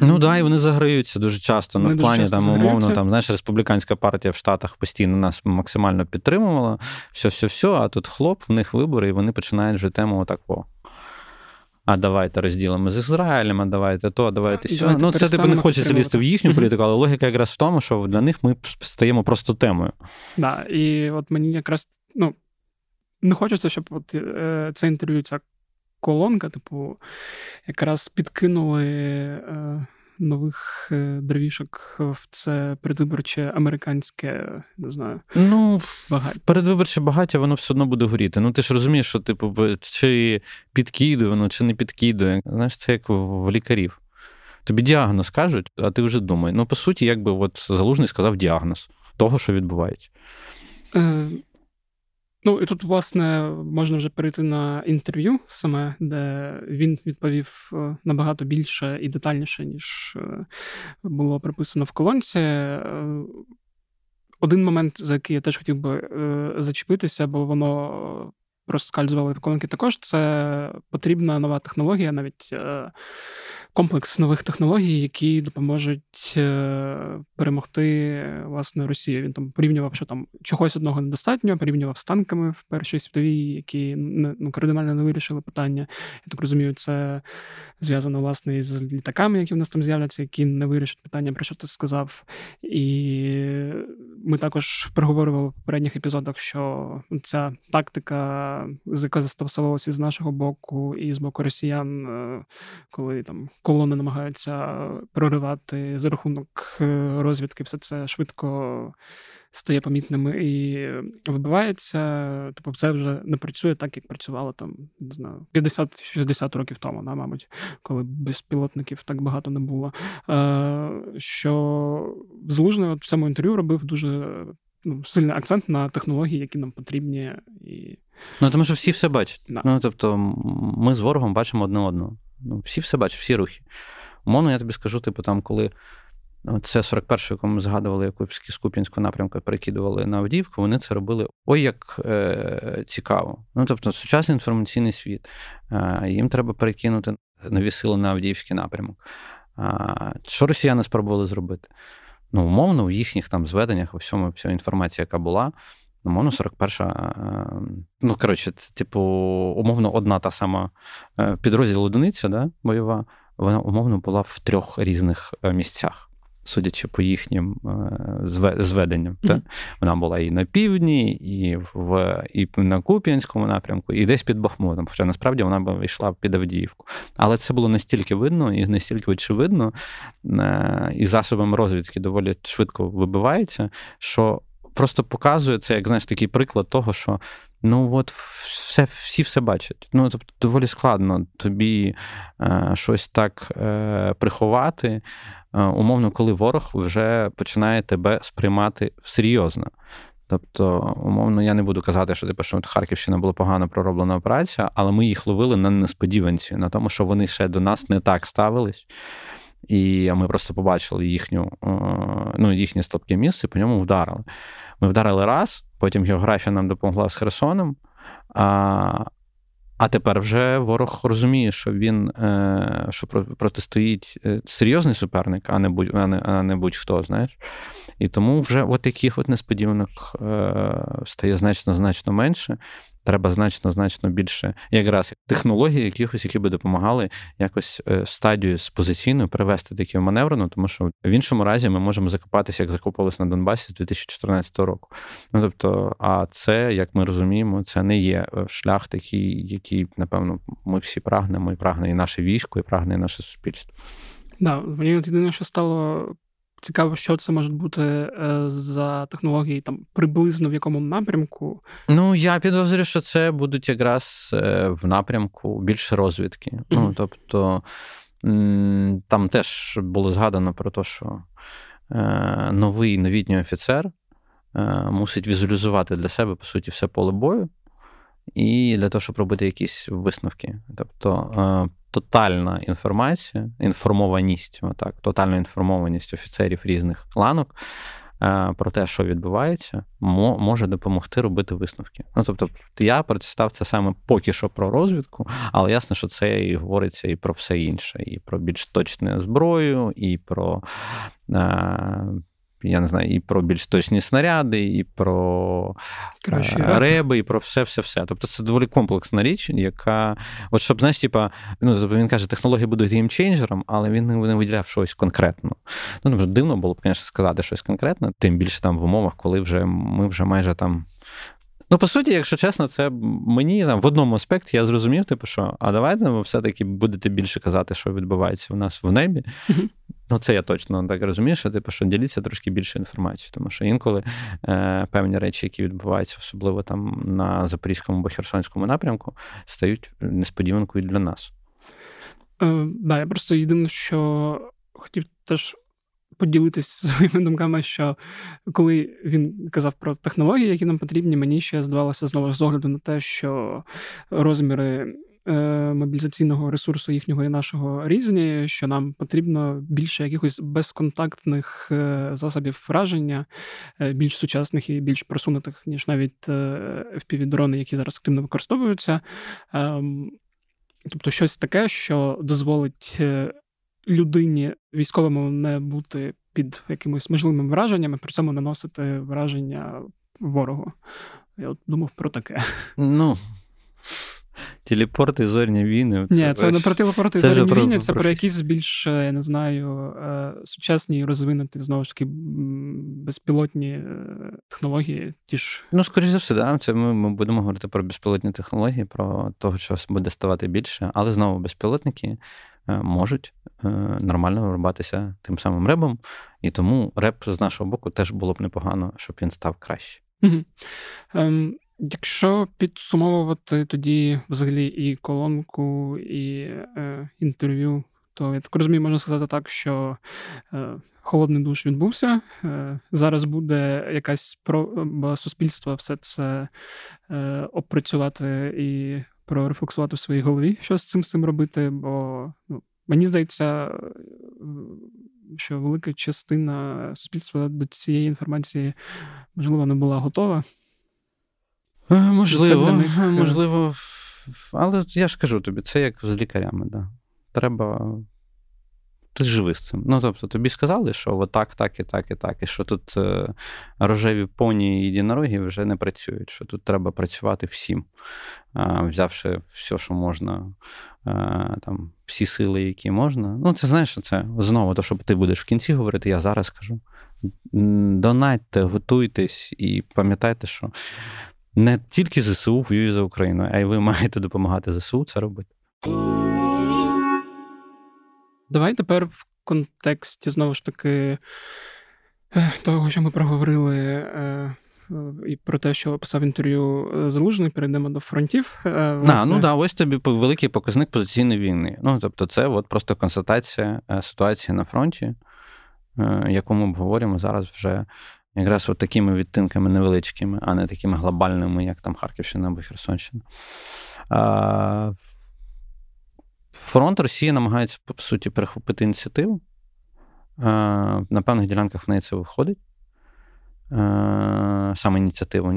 Ну да, і вони заграються дуже часто. Ну, в плані часто там умовно, там знаєш, республіканська партія в Штатах постійно нас максимально підтримувала. все, все, все, а тут хлоп, в них вибори, і вони починають вже тему отак. о. А давайте розділимо з Ізраїлем, а давайте то, а давайте сьо. Ну, це типу не хочеться лізти в їхню політику, але логіка якраз в тому, що для них ми стаємо просто темою.
Так, да, і от мені якраз ну, не хочеться, щоб от е, це інтерв'ю, ця колонка, типу, якраз підкинули е, нових е, дровішок в це передвиборче американське, не знаю.
Ну, багаття. передвиборче багаття, воно все одно буде горіти. Ну, ти ж розумієш, що, типу, чи підкидує воно, чи не підкидує. Знаєш, це як в лікарів. Тобі діагноз кажуть, а ти вже думай. Ну, по суті, якби от залужний сказав діагноз того, що відбувається.
Ну і тут, власне, можна вже перейти на інтерв'ю саме, де він відповів е, набагато більше і детальніше, ніж е, було приписано в колонці. Е, один момент, за який я теж хотів би зачепитися, бо воно проскальзували колонки також. Це потрібна нова технологія, навіть е, комплекс нових технологій, які допоможуть е, перемогти власне Росію. Він там порівнював, що там чогось одного недостатньо, порівнював з танками в Першій світовій, які ну, кардинально не вирішили питання. Я так розумію, це зв'язано власне із літаками, які в нас там з'являться, які не вирішать питання, про що ти сказав. І ми також проговорювали в попередніх епізодах, що ця тактика, яка застосовувалася з нашого боку і з боку росіян, е, коли там колони намагаються проривати за рахунок е, розвідки, все це швидко стає помітним і вибивається. Тобто, це вже не працює так, як працювало там, не знаю, 50-60 років тому, да, мабуть, коли безпілотників так багато не було. Е, Що Залужний от в цьому інтерв'ю робив дуже ну, сильний акцент на технології, які нам потрібні. і...
Ну, тому що всі все бачать. Да. Ну, тобто, ми з ворогом бачимо одне одного. Ну, Всі все бачать, всі рухи. Умовно, я тобі скажу, типу, там, коли це 41-й, якому ми згадували, яку з Куп'янського напрямку перекидували на Авдіївку, вони це робили ой як е, цікаво. Ну, тобто, сучасний інформаційний світ. Е, їм треба перекинути нові сили на Авдіївський напрямок. Е, що росіяни спробували зробити? Ну, умовно, в їхніх там зведеннях, у всьому вся інформація, яка була. Умовно, 41-ша. Ну, коротше, це, типу, умовно, одна та сама е, підрозділ одиниця да, бойова, вона умовно була в трьох різних е, місцях, судячи по їхнім е, зведенням. Mm-hmm. Вона була і на півдні, і в і на Куп'янському напрямку, і десь під Бахмутом. Хоча насправді вона йшла під Авдіївку. Але це було настільки видно і настільки очевидно, і засобами розвідки доволі швидко вибивається, що просто показує це, як знаєш, такий приклад того, що ну от все, всі все бачать. Ну, тобто, доволі складно тобі е, щось так е, приховати, е, умовно, коли ворог вже починає тебе сприймати серйозно. Тобто, умовно, я не буду казати, що типу, що Харківщина була погано пророблена операція, але ми їх ловили на несподіванці, на тому, що вони ще до нас не так ставились. І ми просто побачили їхню, е, ну, їхнє слабке місце, по ньому вдарили. Ми вдарили раз, потім географія нам допомогла з Херсоном. А а тепер вже ворог розуміє, що він е, що протистоїть е, серйозний суперник, а не будь а не, а не будь-хто, знаєш. І тому вже от таких от несподіванок стає значно значно менше треба значно значно більше якраз технологій, якихось, які би допомагали якось е, стадію з позиційною привести такі в маневрену, тому що в іншому разі ми можемо закопатися, як закопувалися на Донбасі з 2014 року. Ну тобто, а це, як ми розуміємо, це не є е, шлях такий, який, напевно, ми всі прагнемо, і прагне і наше військо, і прагне і наше суспільство.
Да, мені єдине, що стало Цікаво, що це може бути е, за технології, там приблизно в якому напрямку.
Ну, я підозрюю, що це будуть якраз е, в напрямку більше розвідки. Mm-hmm. Ну, тобто там теж було згадано про те, що е, новий новітній офіцер мусить візуалізувати для себе, по суті, все поле бою, і для того, щоб робити якісь висновки. Тобто тотальна інформація, інформованість, отак, тотальна інформованість офіцерів різних ланок е, про те, що відбувається, може допомогти робити висновки. Ну тобто, я прочитав це саме поки що про розвідку, але ясно, що це і говориться і про все інше, і про більш точну зброю, і про. Я не знаю, і про більш точні снаряди, і про Кращі, е, реби, і про все-все-все. Тобто це доволі комплексна річ, яка, от щоб, знаєш, типа, ну, тобто він каже, технології будуть геймчейнджером, але він не виділяв щось конкретно. Ну, тобто, дивно було б, звісно, сказати щось конкретне, тим більше там в умовах, коли вже ми вже майже там. Ну, по суті, якщо чесно, це мені там в одному аспекті я зрозумів, типу, що а давайте ви все-таки будете більше казати, що відбувається в нас в небі. Ну, це я точно так розумію, що типу, що діліться трошки більше інформацією, тому що інколи е, певні речі, які відбуваються, особливо там на Запорізькому або Херсонському напрямку, стають несподіванкою для нас.
Е, да, я просто єдине, що хотів теж поділитися своїми думками, що коли він казав про технології, які нам потрібні, мені ще здавалося знову з огляду на те, що розміри е, мобілізаційного ресурсу їхнього і нашого різні, що нам потрібно більше якихось безконтактних е, засобів враження, е, більш сучасних і більш просунутих, ніж навіть FPV-дрони, які зараз активно використовуються. Ем, тобто, щось таке, що дозволить людині військовому не бути під якимись можливими враженнями, при цьому наносити враження ворогу. Я от думав про таке.
Ну. Телепорти, зорні війни.
Це Ні, це не про телепорти зорні війни, це про, про якісь більш, я не знаю, е, сучасні і розвинуті, знову ж таки, безпілотні е, технології. ті ж.
Ну, скоріш за все, да. Це ми, ми будемо говорити про безпілотні технології, про того, що буде ставати більше. Але знову безпілотники е, можуть нормально виробатися тим самим ребом. І тому реп з нашого боку теж було б непогано, щоб він став краще.
Ем, Якщо підсумовувати тоді взагалі і колонку, і е, інтерв'ю, то я так розумію, можна сказати так, що е, холодний душ відбувся. Е, зараз буде якась проба суспільства все це е, опрацювати і прорефлексувати в своїй голові, що з цим з цим робити. Бо ну, мені здається, що велика частина суспільства до цієї інформації можливо не була готова.
Е, можливо, них... Е, можливо. Але я ж кажу тобі, це як з лікарями. Да. Треба. Ти живи з цим. Ну, тобто, тобі сказали, що отак, так і так, і так, і що тут е, рожеві поні і єдинороги вже не працюють, що тут треба працювати всім, е, взявши все, що можна, е, там, всі сили, які можна. Ну, це знаєш, це знову, то, що ти будеш в кінці говорити, я зараз кажу. Донатьте, готуйтесь і пам'ятайте, що не тільки ЗСУ воює за Україну, а й ви маєте допомагати ЗСУ це робити.
Давай тепер в контексті знову ж таки е, того, що ми проговорили. Е, і про те, що описав інтерв'ю е, Залужний, перейдемо до фронтів.
Власне... А, ну да, ось тобі великий показник позиційної війни. Ну тобто, це от просто констатація ситуації на фронті, яку ми обговорюємо зараз вже якраз от такими відтинками невеличкими, а не такими глобальними, як там Харківщина або Херсонщина. Фронт Росії намагається, по суті, перехопити ініціативу. На певних ділянках в неї це виходить. Саме ініціативу.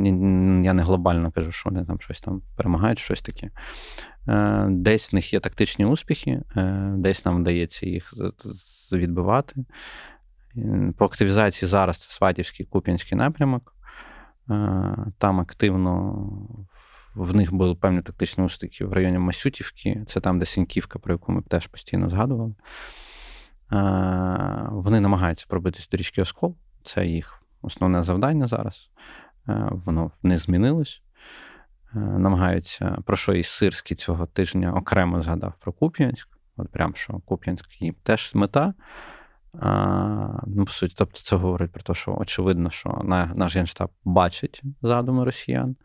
Я не глобально кажу, що вони там щось там перемагають, щось таке. Десь в них є тактичні успіхи, десь нам вдається їх відбивати. По активізації зараз це Сватівський Куп'янський напрямок. Е, там активно в них були певні тактичні успіхи в районі Масютівки, це там, де Сіньківка, про яку ми теж постійно згадували. Е, вони намагаються пробитись до річки Оскол. Це їх основне завдання зараз. Е, воно не змінилось. Намагаються, про що і Сирський цього тижня окремо згадав про Куп'янськ. От прям що Куп'янськ їм теж мета. А, ну, По суті, тобто це говорить про те, що очевидно, що наш генштаб бачить задуми росіян,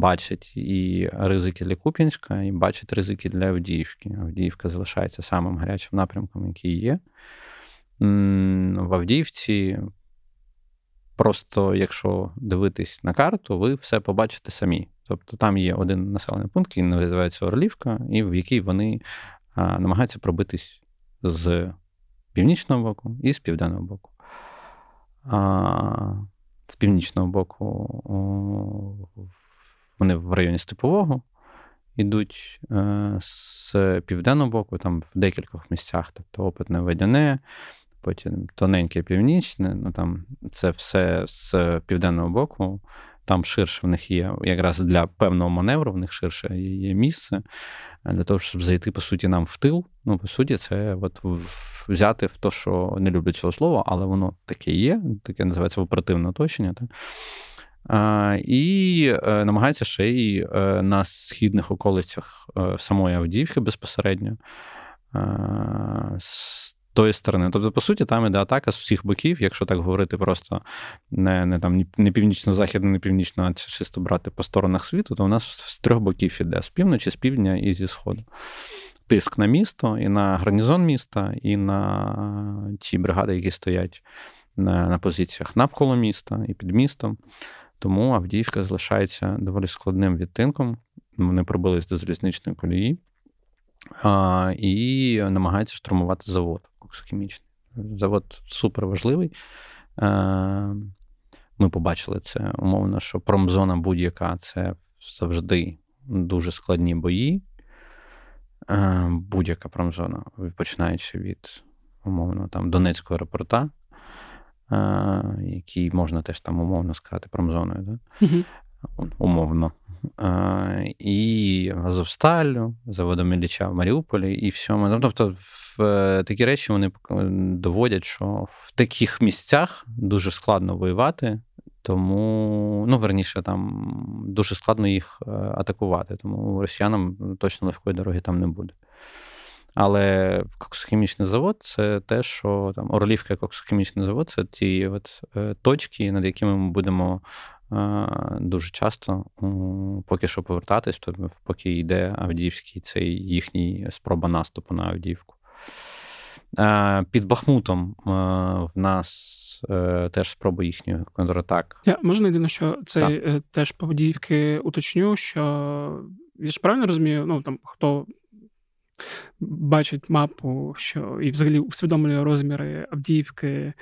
бачить і ризики для Куп'янська, і бачить ризики для Авдіївки. Авдіївка залишається самим гарячим напрямком, який є. В Авдіївці. Просто, якщо дивитись на карту, ви все побачите самі. Тобто там є один населений пункт, який називається Орлівка, і в який вони а, намагаються пробитись з північного боку і з південного боку. А, З північного боку вони в районі Степового йдуть, е, з південного боку, там в декількох місцях, тобто опитне Ведяне, потім тоненьке північне, ну там це все з південного боку. Там ширше в них є якраз для певного маневру, в них ширше є місце для того, щоб зайти, по суті, нам в тил. Ну, по суті, це от взяти в те, що не люблю цього слова, але воно таке є, таке називається оперативне оточення. Так? І е, намагається ще й е, на східних околицях е, самої Авдіївки безпосередньо. З тої сторони. Тобто, по суті, там іде атака з всіх боків, якщо так говорити, просто не не там не північно-західно, не північно, а чисто брати по сторонах світу, то у нас з трьох боків іде: з півночі, з півдня і зі сходу. Тиск на місто, і на гарнізон міста, і на ті бригади, які стоять на, на позиціях навколо міста і під містом. Тому Авдіївка залишається доволі складним відтинком. Вони пробились до залізничної колії. а, і намагаються штурмувати завод коксохімічний. Завод супер важливий. А, ми побачили це умовно, що промзона будь-яка це завжди дуже складні бої. Будь-яка промзона, починаючи від умовно там Донецького аеропорта, який можна теж там умовно сказати промзоною. Да? Угу. Умовно. І Азовсталю, заводом Ілліча в Маріуполі, і всьому. Ну, тобто, в е, такі речі вони доводять, що в таких місцях дуже складно воювати, тому, ну, верніше, там дуже складно їх е, атакувати. Тому росіянам точно легкої дороги там не буде. Але коксохімічний завод це те, що там Орлівка коксохімічний завод це ті от е, точки, над якими ми будемо дуже часто, поки що повертатись, поки йде Авдіївський цей їхній спроба наступу на Авдіївку. Під Бахмутом в нас е, теж спроба їхньої контратак.
Я можна єдине, що це так. теж по Авдіївки уточню, що я ж правильно розумію, ну там хто. Бачить мапу, що і взагалі усвідомлює розміри Авдіївки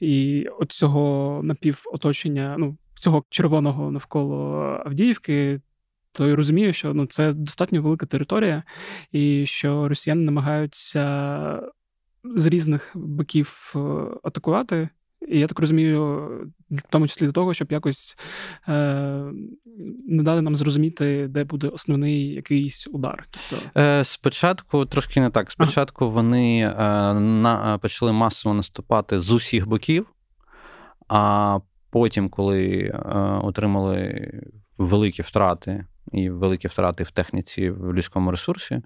і от цього напівоточення, ну, цього червоного навколо Авдіївки, то й розумію, що ну, це достатньо велика територія, і що росіяни намагаються з різних боків е, атакувати. І я так розумію, в тому числі до того, щоб якось е, не дали нам зрозуміти, де буде основний якийсь удар.
Тобто... Е, Спочатку трошки не так. Спочатку ага. вони е, на, почали масово наступати з усіх боків, а потім, коли е, отримали великі втрати і великі втрати в техніці в людському ресурсі,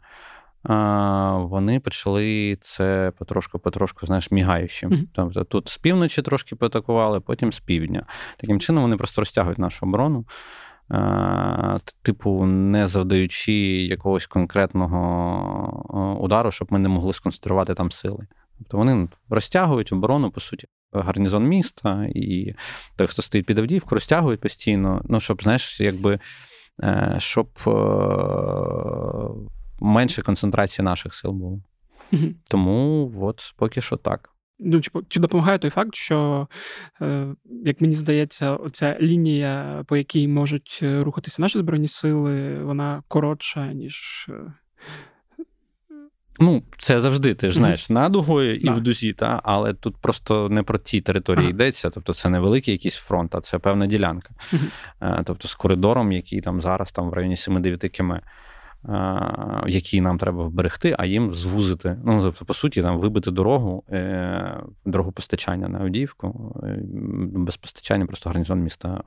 вони почали це потрошку-потрошку, знаєш, мігаючи. Mm-hmm. Тобто тут з півночі трошки поатакували, потім з півдня. Таким чином вони просто розтягують нашу оборону. Типу, не завдаючи якогось конкретного удару, щоб ми не могли сконцентрувати там сили. Тобто вони розтягують оборону, по суті, гарнізон міста, і той, хто стоїть під Авдіївку, розтягують постійно, ну, щоб, знаєш, якби е, щоб е, менше концентрації наших сил було. Угу. Тому от поки що так.
Ну, Чи чи допомагає той факт, що, е, як мені здається, оця лінія, по якій можуть рухатися наші збройні сили, вона коротша, ніж
Ну, це завжди, ти ж знаєш, mm-hmm. надугою і да. в дузі, та? але тут просто не про ті території ага. йдеться. Тобто це не великий якийсь фронт, а це певна ділянка. Mm-hmm. Тобто з коридором, який там зараз там в районі 7-9 км, який нам треба вберегти, а їм звузити. Ну, тобто, по суті, там вибити дорогу, е, дорогу постачання на Авдіївку. Е, без постачання просто гарнізон міста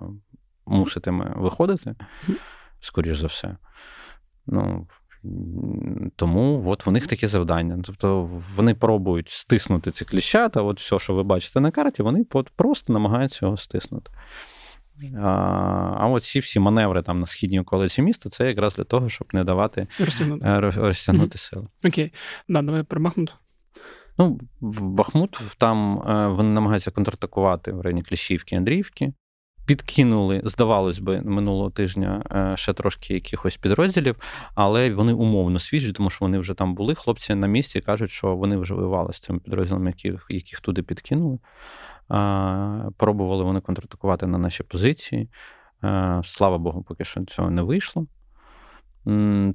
муситиме виходити, скоріш за все. Ну, тому от в них таке завдання. Тобто вони пробують стиснути ці кліщата, от все, що ви бачите на карті, вони просто намагаються його стиснути. А а от ці всі маневри там на східній околиці міста це якраз для того, щоб не давати розтягнути, е, розтягнути mm-hmm. сили.
Окей, да, давай про Бахмут.
Ну, в Бахмут там е, вони намагаються контратакувати в районі Кліщівки, Андріївки підкинули, здавалось би, минулого тижня е, ще трошки якихось підрозділів, але вони умовно свіжі, тому що вони вже там були. Хлопці на місці кажуть, що вони вже воювали з цими підрозділами, яких, яких туди підкинули. Пробували вони контратакувати на наші позиції. Е, слава Богу, поки що цього не вийшло.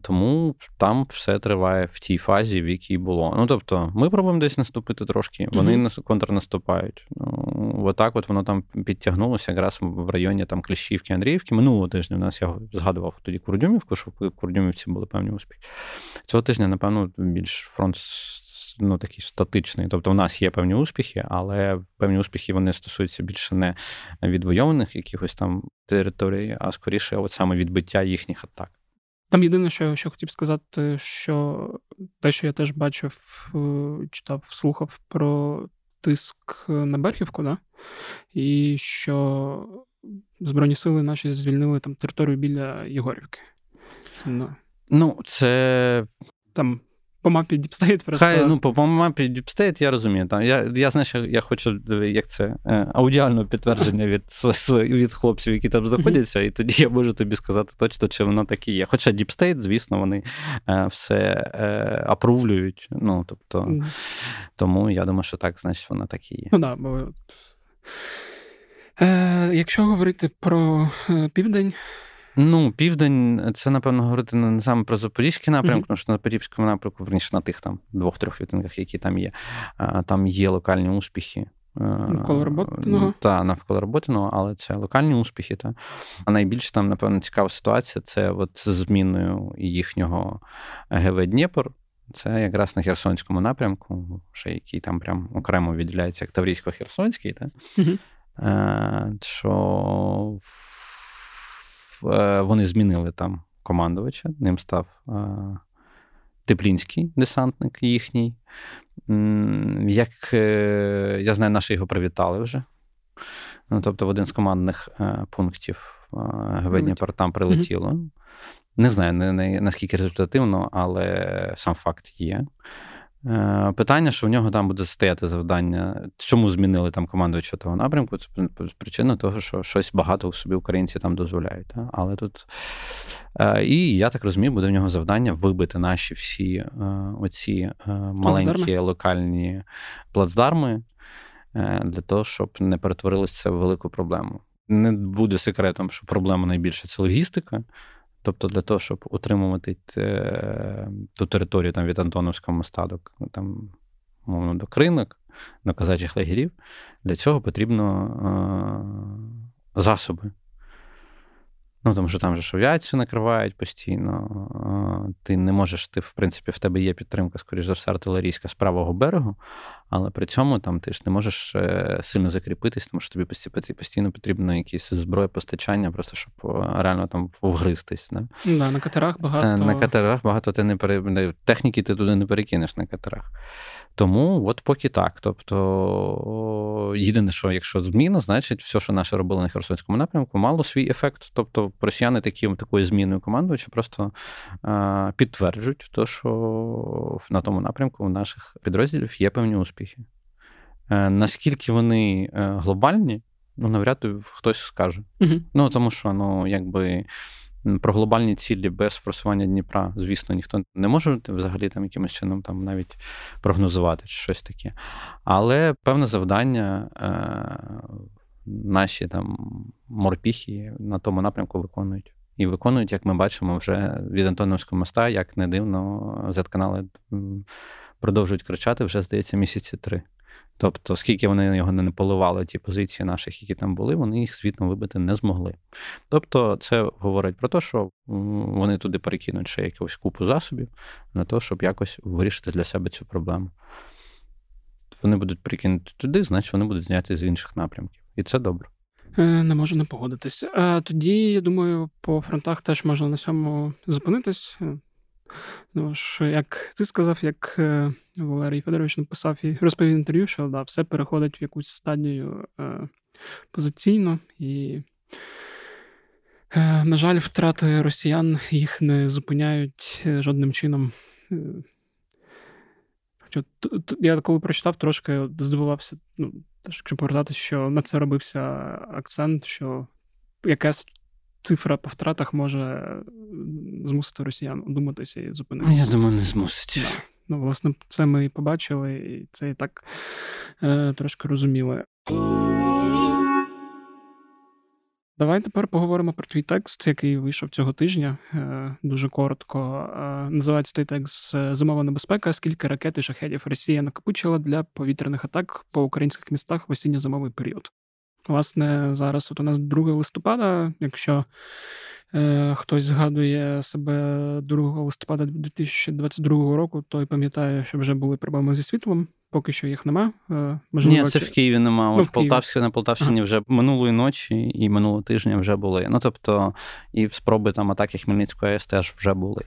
Тому там все триває в тій фазі, в якій було. Ну тобто, ми пробуємо десь наступити трошки, вони mm-hmm. контрнаступають. Ну, Отак от воно там підтягнулося якраз в районі там Кліщівки, Андріївки. Минулого тижня у нас я згадував тоді Курдюмівку, що в Курдюмівці були певні успіхи. Цього тижня, напевно, більш фронт ну, такий статичний. Тобто, в нас є певні успіхи, але певні успіхи вони стосуються більше не відвойованих якихось там територій, а скоріше, от саме відбиття їхніх атак.
Там єдине, що я ще хотів сказати, що те, що я теж бачив, е, читав, слухав про тиск на Берхівку, да? і що Збройні сили наші звільнили там територію біля Єгорівки.
Ну, ну це.
Там по мапі DeepState просто.
Хай, ну, по, по мапі DeepState я розумію. Там, Я я знаєш, я хочу як це, е, аудіальне підтвердження від від хлопців, які там знаходяться, і тоді я можу тобі сказати точно, чи воно так і є. Хоча DeepState, звісно, вони е, все е, апрувлюють. Ну, тобто, Тому я думаю, що так, значить, воно так і є.
Ну, да, бо... Е, Якщо говорити про південь.
Ну, південь, це, напевно, говорити не саме про Запорізький напрямок, mm-hmm. тому що на Запорізькому напрямку, верніше на тих там двох-трьох відтинках, які там є, там є локальні успіхи.
Навколо роботиного?
Так, навколо роботиного, але це локальні успіхи. Та. А найбільш там, напевно, цікава ситуація це от з зміною їхнього ГВ Дніпр. Це якраз на Херсонському напрямку, ще який там прям окремо відділяється як Таврійсько-Херсонський. Та? Mm-hmm. Що вони змінили там командувача, ним став е, Теплінський десантник їхній. Як е, я знаю, наші його привітали вже. Ну, Тобто, в один з командних пунктів Гведніпер там прилетіло. Не знаю, не, не, наскільки результативно, але сам факт є. Е, питання, що в нього там буде стояти завдання, чому змінили там командувача того напрямку? Це причина того, що щось багато собі українці там дозволяють. Але тут е, і я так розумію, буде в нього завдання вибити наші всі е, оці маленькі плацдарми. локальні плацдарми для того, щоб не перетворилося в велику проблему. Не буде секретом, що проблема найбільша це логістика. Тобто для того, щоб утримувати е, ту територію там, від Антоновського моста до там, мовно, до кринок, до казачих лагерів, для цього потрібно е, засоби. Ну, тому що там же ж авіацію накривають постійно. Ти не можеш, ти, в принципі, в тебе є підтримка, скоріш за все, артилерійська з правого берегу, але при цьому там ти ж не можеш е, сильно закріпитись, тому що тобі постійно потрібно якісь зброєпостачання, просто щоб реально там вгристись. Да?
Да, На катерах багато. Е,
на катерах багато ти не пере... техніки ти туди не перекинеш на катерах. Тому от поки так. Тобто, єдине, що якщо зміна, значить, все, що наше робили на Херсонському напрямку, мало свій ефект. Тобто, росіяни такі, такою зміною командувача просто а, підтверджують, то, що на тому напрямку у наших підрозділів є певні успіхи. А, е, наскільки вони е, глобальні, ну навряд чи хтось скаже. Угу. Ну тому що ну, якби. Про глобальні цілі без форсування Дніпра, звісно, ніхто не може взагалі там якимось чином там навіть прогнозувати чи щось таке. Але певне завдання е, наші там морпіхи на тому напрямку виконують. І виконують, як ми бачимо, вже від Антоновського моста, як не дивно, Z-канали продовжують кричати вже, здається, місяці три. Тобто, скільки вони його не поливали, ті позиції наших, які там були, вони їх звітно вибити не змогли. Тобто, це говорить про те, що вони туди перекинуть ще якусь купу засобів на те, щоб якось вирішити для себе цю проблему. Вони будуть перекинути туди, значить вони будуть зняті з інших напрямків. І це добре.
Е, не можу не погодитись. Тоді, я думаю, по фронтах теж можна на цьому зупинитись. Ну ж, як ти сказав, як е, Валерій Федорович написав і розповів інтерв'ю, що да, все переходить в якусь стадію е, позиційно і. Е, на жаль, втрати росіян їх не зупиняють е, жодним чином. Е, я коли прочитав, трошки здивувався, ну, якщо повертатися, що на це робився акцент, що якась цифра по втратах може змусити росіян одуматися і зупинитися.
Я думаю, не змусить.
Да. Ну, власне, це ми і побачили, і це і так е, трошки розуміли. Давай тепер поговоримо про твій текст, який вийшов цього тижня. Е, дуже коротко. Е, називається цей текст Зимова небезпека. Скільки ракет і шахедів Росія накопичила для повітряних атак по українських містах в осінньо-зимовий період? Власне, зараз от у нас 2 листопада, якщо е, хтось згадує себе 2 листопада 2022 року, то й пам'ятає, що вже були проблеми зі світлом. Поки що їх нема.
Е, можливо, Ні, це чи... в Києві нема. Ну, От в Полтавській, на Полтавщині ага. вже минулої ночі і минулого тижня вже були. Ну тобто, і спроби там атаки Хмельницької АЕС теж вже були.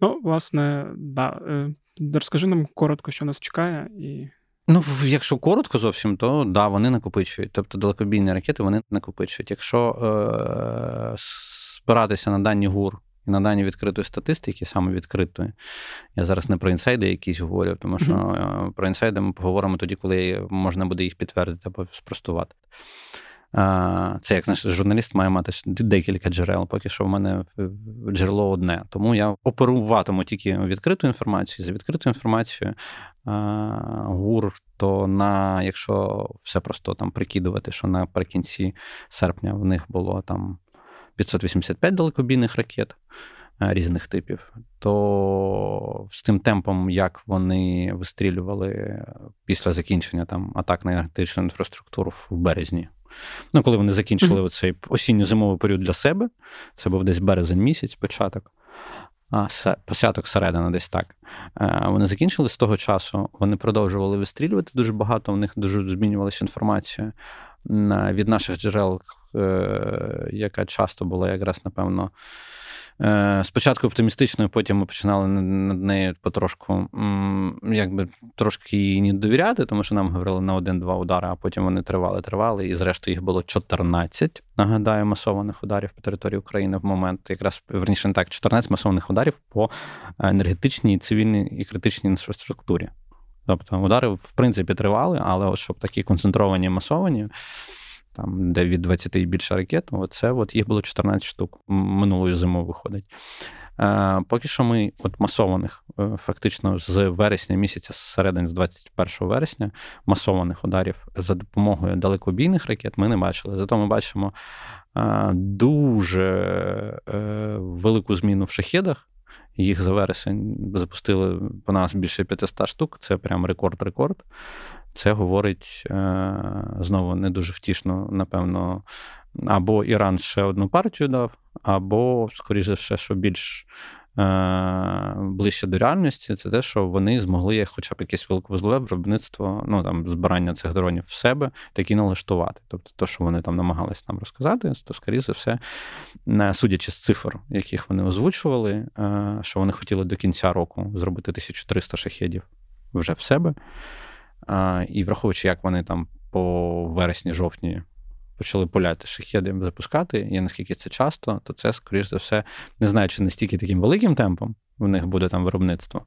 Ну, власне, да. Е, розкажи нам коротко, що нас чекає, і
Ну, якщо коротко зовсім, то да, вони накопичують. Тобто далекобійні ракети вони накопичують. Якщо е- спиратися на дані ГУР І на дані відкритої статистики, саме відкритої, я зараз не про інсайди якісь говорю, тому що mm-hmm. про інсайди ми поговоримо тоді, коли можна буде їх підтвердити або спростувати. Це як знаєш, журналіст має мати декілька джерел. Поки що в мене джерело одне. Тому я оперуватиму тільки відкриту інформацію. За відкриту інформацію ГУР, то на якщо все просто там прикидувати, що наприкінці серпня в них було там 585 далекобійних ракет. Різних типів, то з тим темпом, як вони вистрілювали після закінчення там атак на енергетичну інфраструктуру в березні Ну, коли вони закінчили mm-hmm. цей осінньо-зимовий період для себе, це був десь березень місяць, початок, а, початок середина, десь так. Вони закінчили з того часу, вони продовжували вистрілювати дуже багато, у них дуже змінювалася інформація від наших джерел, е, яка часто була якраз, напевно. Е, спочатку оптимістичною, потім ми починали над нею потрошку якби трошки її не довіряти, тому що нам говорили на один-два удари, а потім вони тривали, тривали. І зрештою їх було 14, нагадаю, масованих ударів по території України в момент, якраз верніше не так, 14 масованих ударів по енергетичній, цивільній і критичній інфраструктурі. Тобто удари, в принципі, тривали, але от щоб такі концентровані масовані там, де від 20 і більше ракет, оце от їх було 14 штук минулої зимою виходить. Е, Поки що ми от масованих, е, фактично з вересня місяця, з середини з 21 вересня, масованих ударів за допомогою далекобійних ракет ми не бачили. Зато ми бачимо е, дуже велику зміну в шахедах. Їх за вересень запустили по нас більше 500 штук. Це прям рекорд-рекорд. Це говорить е, знову не дуже втішно, напевно, або Іран ще одну партію дав, або, скоріше все, що більш ближче до реальності, це те, що вони змогли хоча б якесь великовузлове виробництво, ну там збирання цих дронів в себе, такі налаштувати. Тобто, те, що вони там намагались нам розказати, то, скоріше за все, судячи з цифр, яких вони озвучували, е, що вони хотіли до кінця року зробити 1300 шахедів вже в себе. І враховуючи, як вони там по вересні-жовтні почали поляти шахеди запускати, і наскільки це часто, то це, скоріш за все, не знаю, чи настільки таким великим темпом в них буде там виробництво.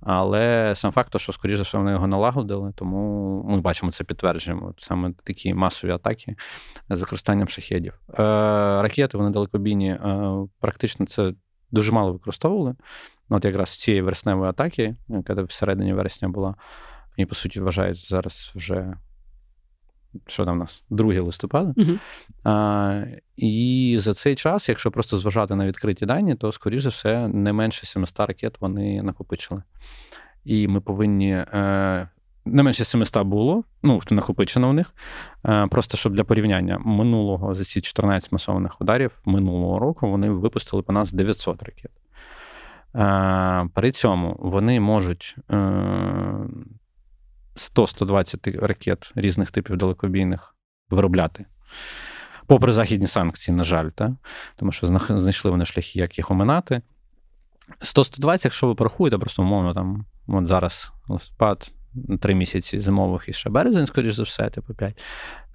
Але сам факт, що, скоріш за все, вони його налагодили, тому ми бачимо це підтверджуємо. Саме такі масові атаки з використанням шахедів. Е, ракети вони далекобійні, е, практично це дуже мало використовували. От якраз цієї вересневої атаки, яка в середині вересня була. І, по суті, вважають зараз вже. Що там у нас? 2 листопада. Uh-huh. А, І за цей час, якщо просто зважати на відкриті дані, то, скоріш за все, не менше 700 ракет вони накопичили. І ми повинні. Е, не менше 700 було, ну, накопичено у них. Е, просто щоб для порівняння минулого за ці 14 масованих ударів минулого року вони випустили по нас 900 ракет. Е, при цьому вони можуть 100-120 ракет різних типів далекобійних виробляти. Попри західні санкції, на жаль, та? тому що знайшли вони шляхи, як їх оминати. 100-120, якщо ви порахуєте, просто умовно, там, от зараз листопад, три місяці зимових і ще березень, скоріш за все, типу 5,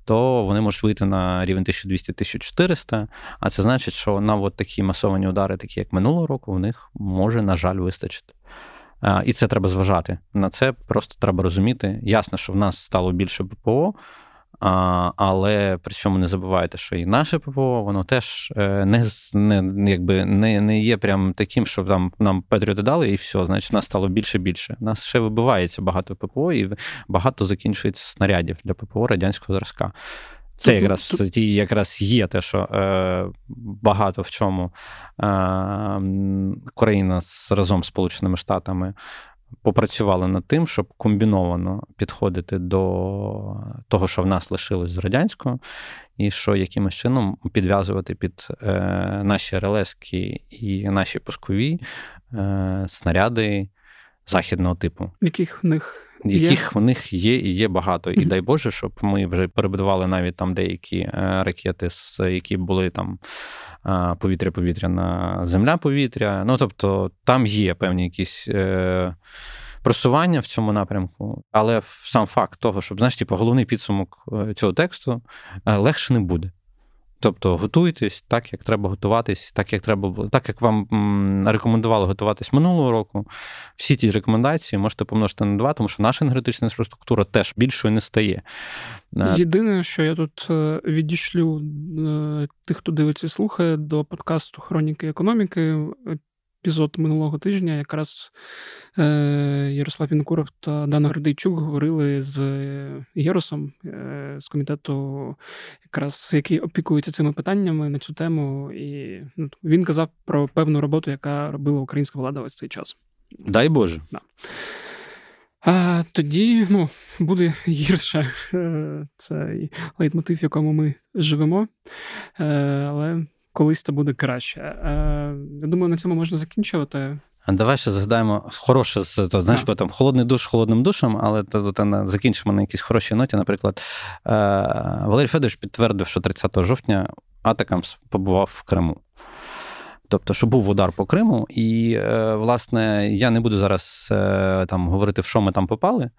то вони можуть вийти на рівень 1200-1400. А це значить, що на от такі масовані удари, такі як минулого року, в них може, на жаль, вистачити. І це треба зважати. На це просто треба розуміти. Ясно, що в нас стало більше ППО, але при цьому не забувайте, що і наше ППО, воно теж е, не не, якби, не, не є прям таким, що там нам Петріоти дали, і все, значить, нас стало більше більше. У нас ще вибивається багато ППО, і багато закінчується снарядів для ППО радянського зразка. Це якраз якраз є те, що е, багато в чому е, Україна з разом з Сполученими Штатами попрацювали над тим, щоб комбіновано підходити до того, що в нас лишилось з радянського, і що якимось чином підв'язувати під е, наші релески і наші пускові е, снаряди західного типу.
Яких в них
яких в них є і є багато. І mm-hmm. дай Боже, щоб ми вже перебудували навіть там деякі е, ракети, які були там повітря-повітря на земля-повітря. Ну тобто там є певні якісь. Е, просування в цьому напрямку, але сам факт того, щоб знаєш, типу, головний підсумок е, цього тексту легше не буде. Тобто готуйтесь так, як треба готуватись, так як треба було, так як вам рекомендували готуватись минулого року. Всі ці рекомендації можете помножити на два, тому що наша енергетична інфраструктура теж більшою не стає.
Е, Єдине, що я тут е, відійшлю е, тих, хто дивиться і слухає до подкасту Хроніки економіки епізод минулого тижня якраз е, Ярослав Вінкуров та Дана Гридейчук говорили з Єросом е, з комітету, якраз який опікується цими питаннями на цю тему. І ну, він казав про певну роботу, яка робила українська влада ось цей час.
Дай Боже.
Да. А Тоді ну, буде гірше е, цей лейтмотив, в якому ми живемо. Е, але колись це буде краще. Е, я думаю, на цьому можна закінчувати.
А давай ще згадаємо хороше то, знаєш, потім холодний душ холодним душем, але то, то, закінчимо на якійсь хорошій ноті. Наприклад, е, Валерій Федорович підтвердив, що 30 жовтня Атакамс побував в Криму. Тобто, що був удар по Криму, і, е, власне, я не буду зараз там говорити, в що ми там попали,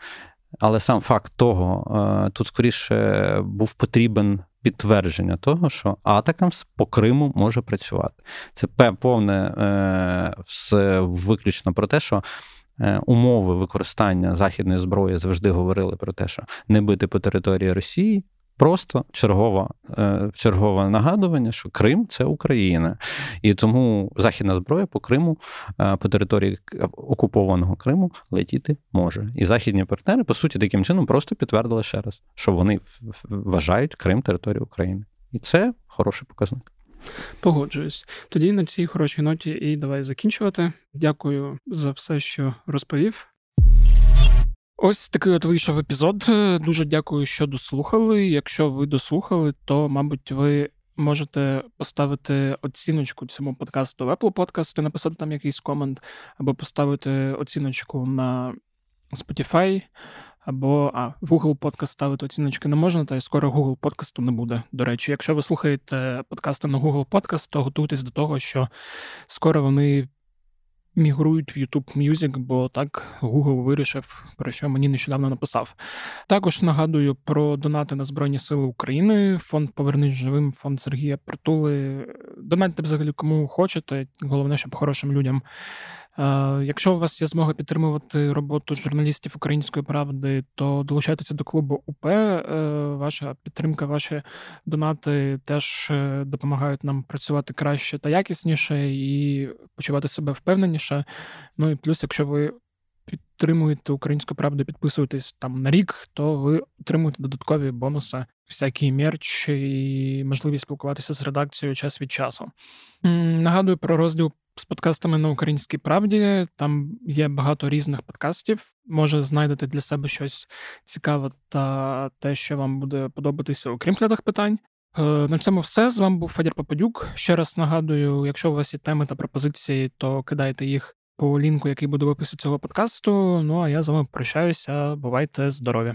але сам факт того, тут скоріше був потрібен підтвердження того, що Атакамс по Криму може працювати. Це повне е, все виключно про те, що. Е, умови використання західної зброї завжди говорили про те, що не бити по території Росії, Просто чергове, чергове нагадування, що Крим це Україна, і тому західна зброя по Криму, е, по території окупованого Криму летіти може. І західні партнери, по суті, таким чином просто підтвердили ще раз, що вони вважають Крим територією України. І це хороший показник.
Погоджуюсь. Тоді на цій хорошій ноті і давай закінчувати. Дякую за все, що розповів. Ось такий от вийшов епізод. Дуже дякую, що дослухали. Якщо ви дослухали, то, мабуть, ви можете поставити оціночку цьому подкасту в Apple Podcast, написати там якийсь комент, або поставити оціночку на Spotify, або а, в Google Podcast ставити оціночки не можна, та й скоро Google подкасту не буде. До речі, якщо ви слухаєте подкасти на Google Podcast, то готуйтесь до того, що скоро вони мігрують в YouTube Music, бо так Google вирішив, про що мені нещодавно написав. Також нагадую про донати на Збройні Сили України, фонд Повернись живим, фонд Сергія Притули. Донатьте взагалі кому хочете. Головне, щоб хорошим людям якщо у вас є змога підтримувати роботу журналістів української правди, то долучайтеся до клубу УП. Е, ваша підтримка, ваші донати теж е, допомагають нам працювати краще та якісніше і почувати себе впевненіше. Ну і плюс, якщо ви підтримуєте українську правду, підписуєтесь там на рік, то ви отримуєте додаткові бонуси, всякий мерч і можливість спілкуватися з редакцією час від часу. Нагадую про розділ з подкастами на українській правді. Там є багато різних подкастів. Може, знайдете для себе щось цікаве та те, що вам буде подобатися, окрім клятих питань. Е, на цьому все. З вами був Федір Попадюк. Ще раз нагадую, якщо у вас є теми та пропозиції, то кидайте їх по лінку, який буде в описі цього подкасту. Ну а я з вами прощаюся. Бувайте здорові!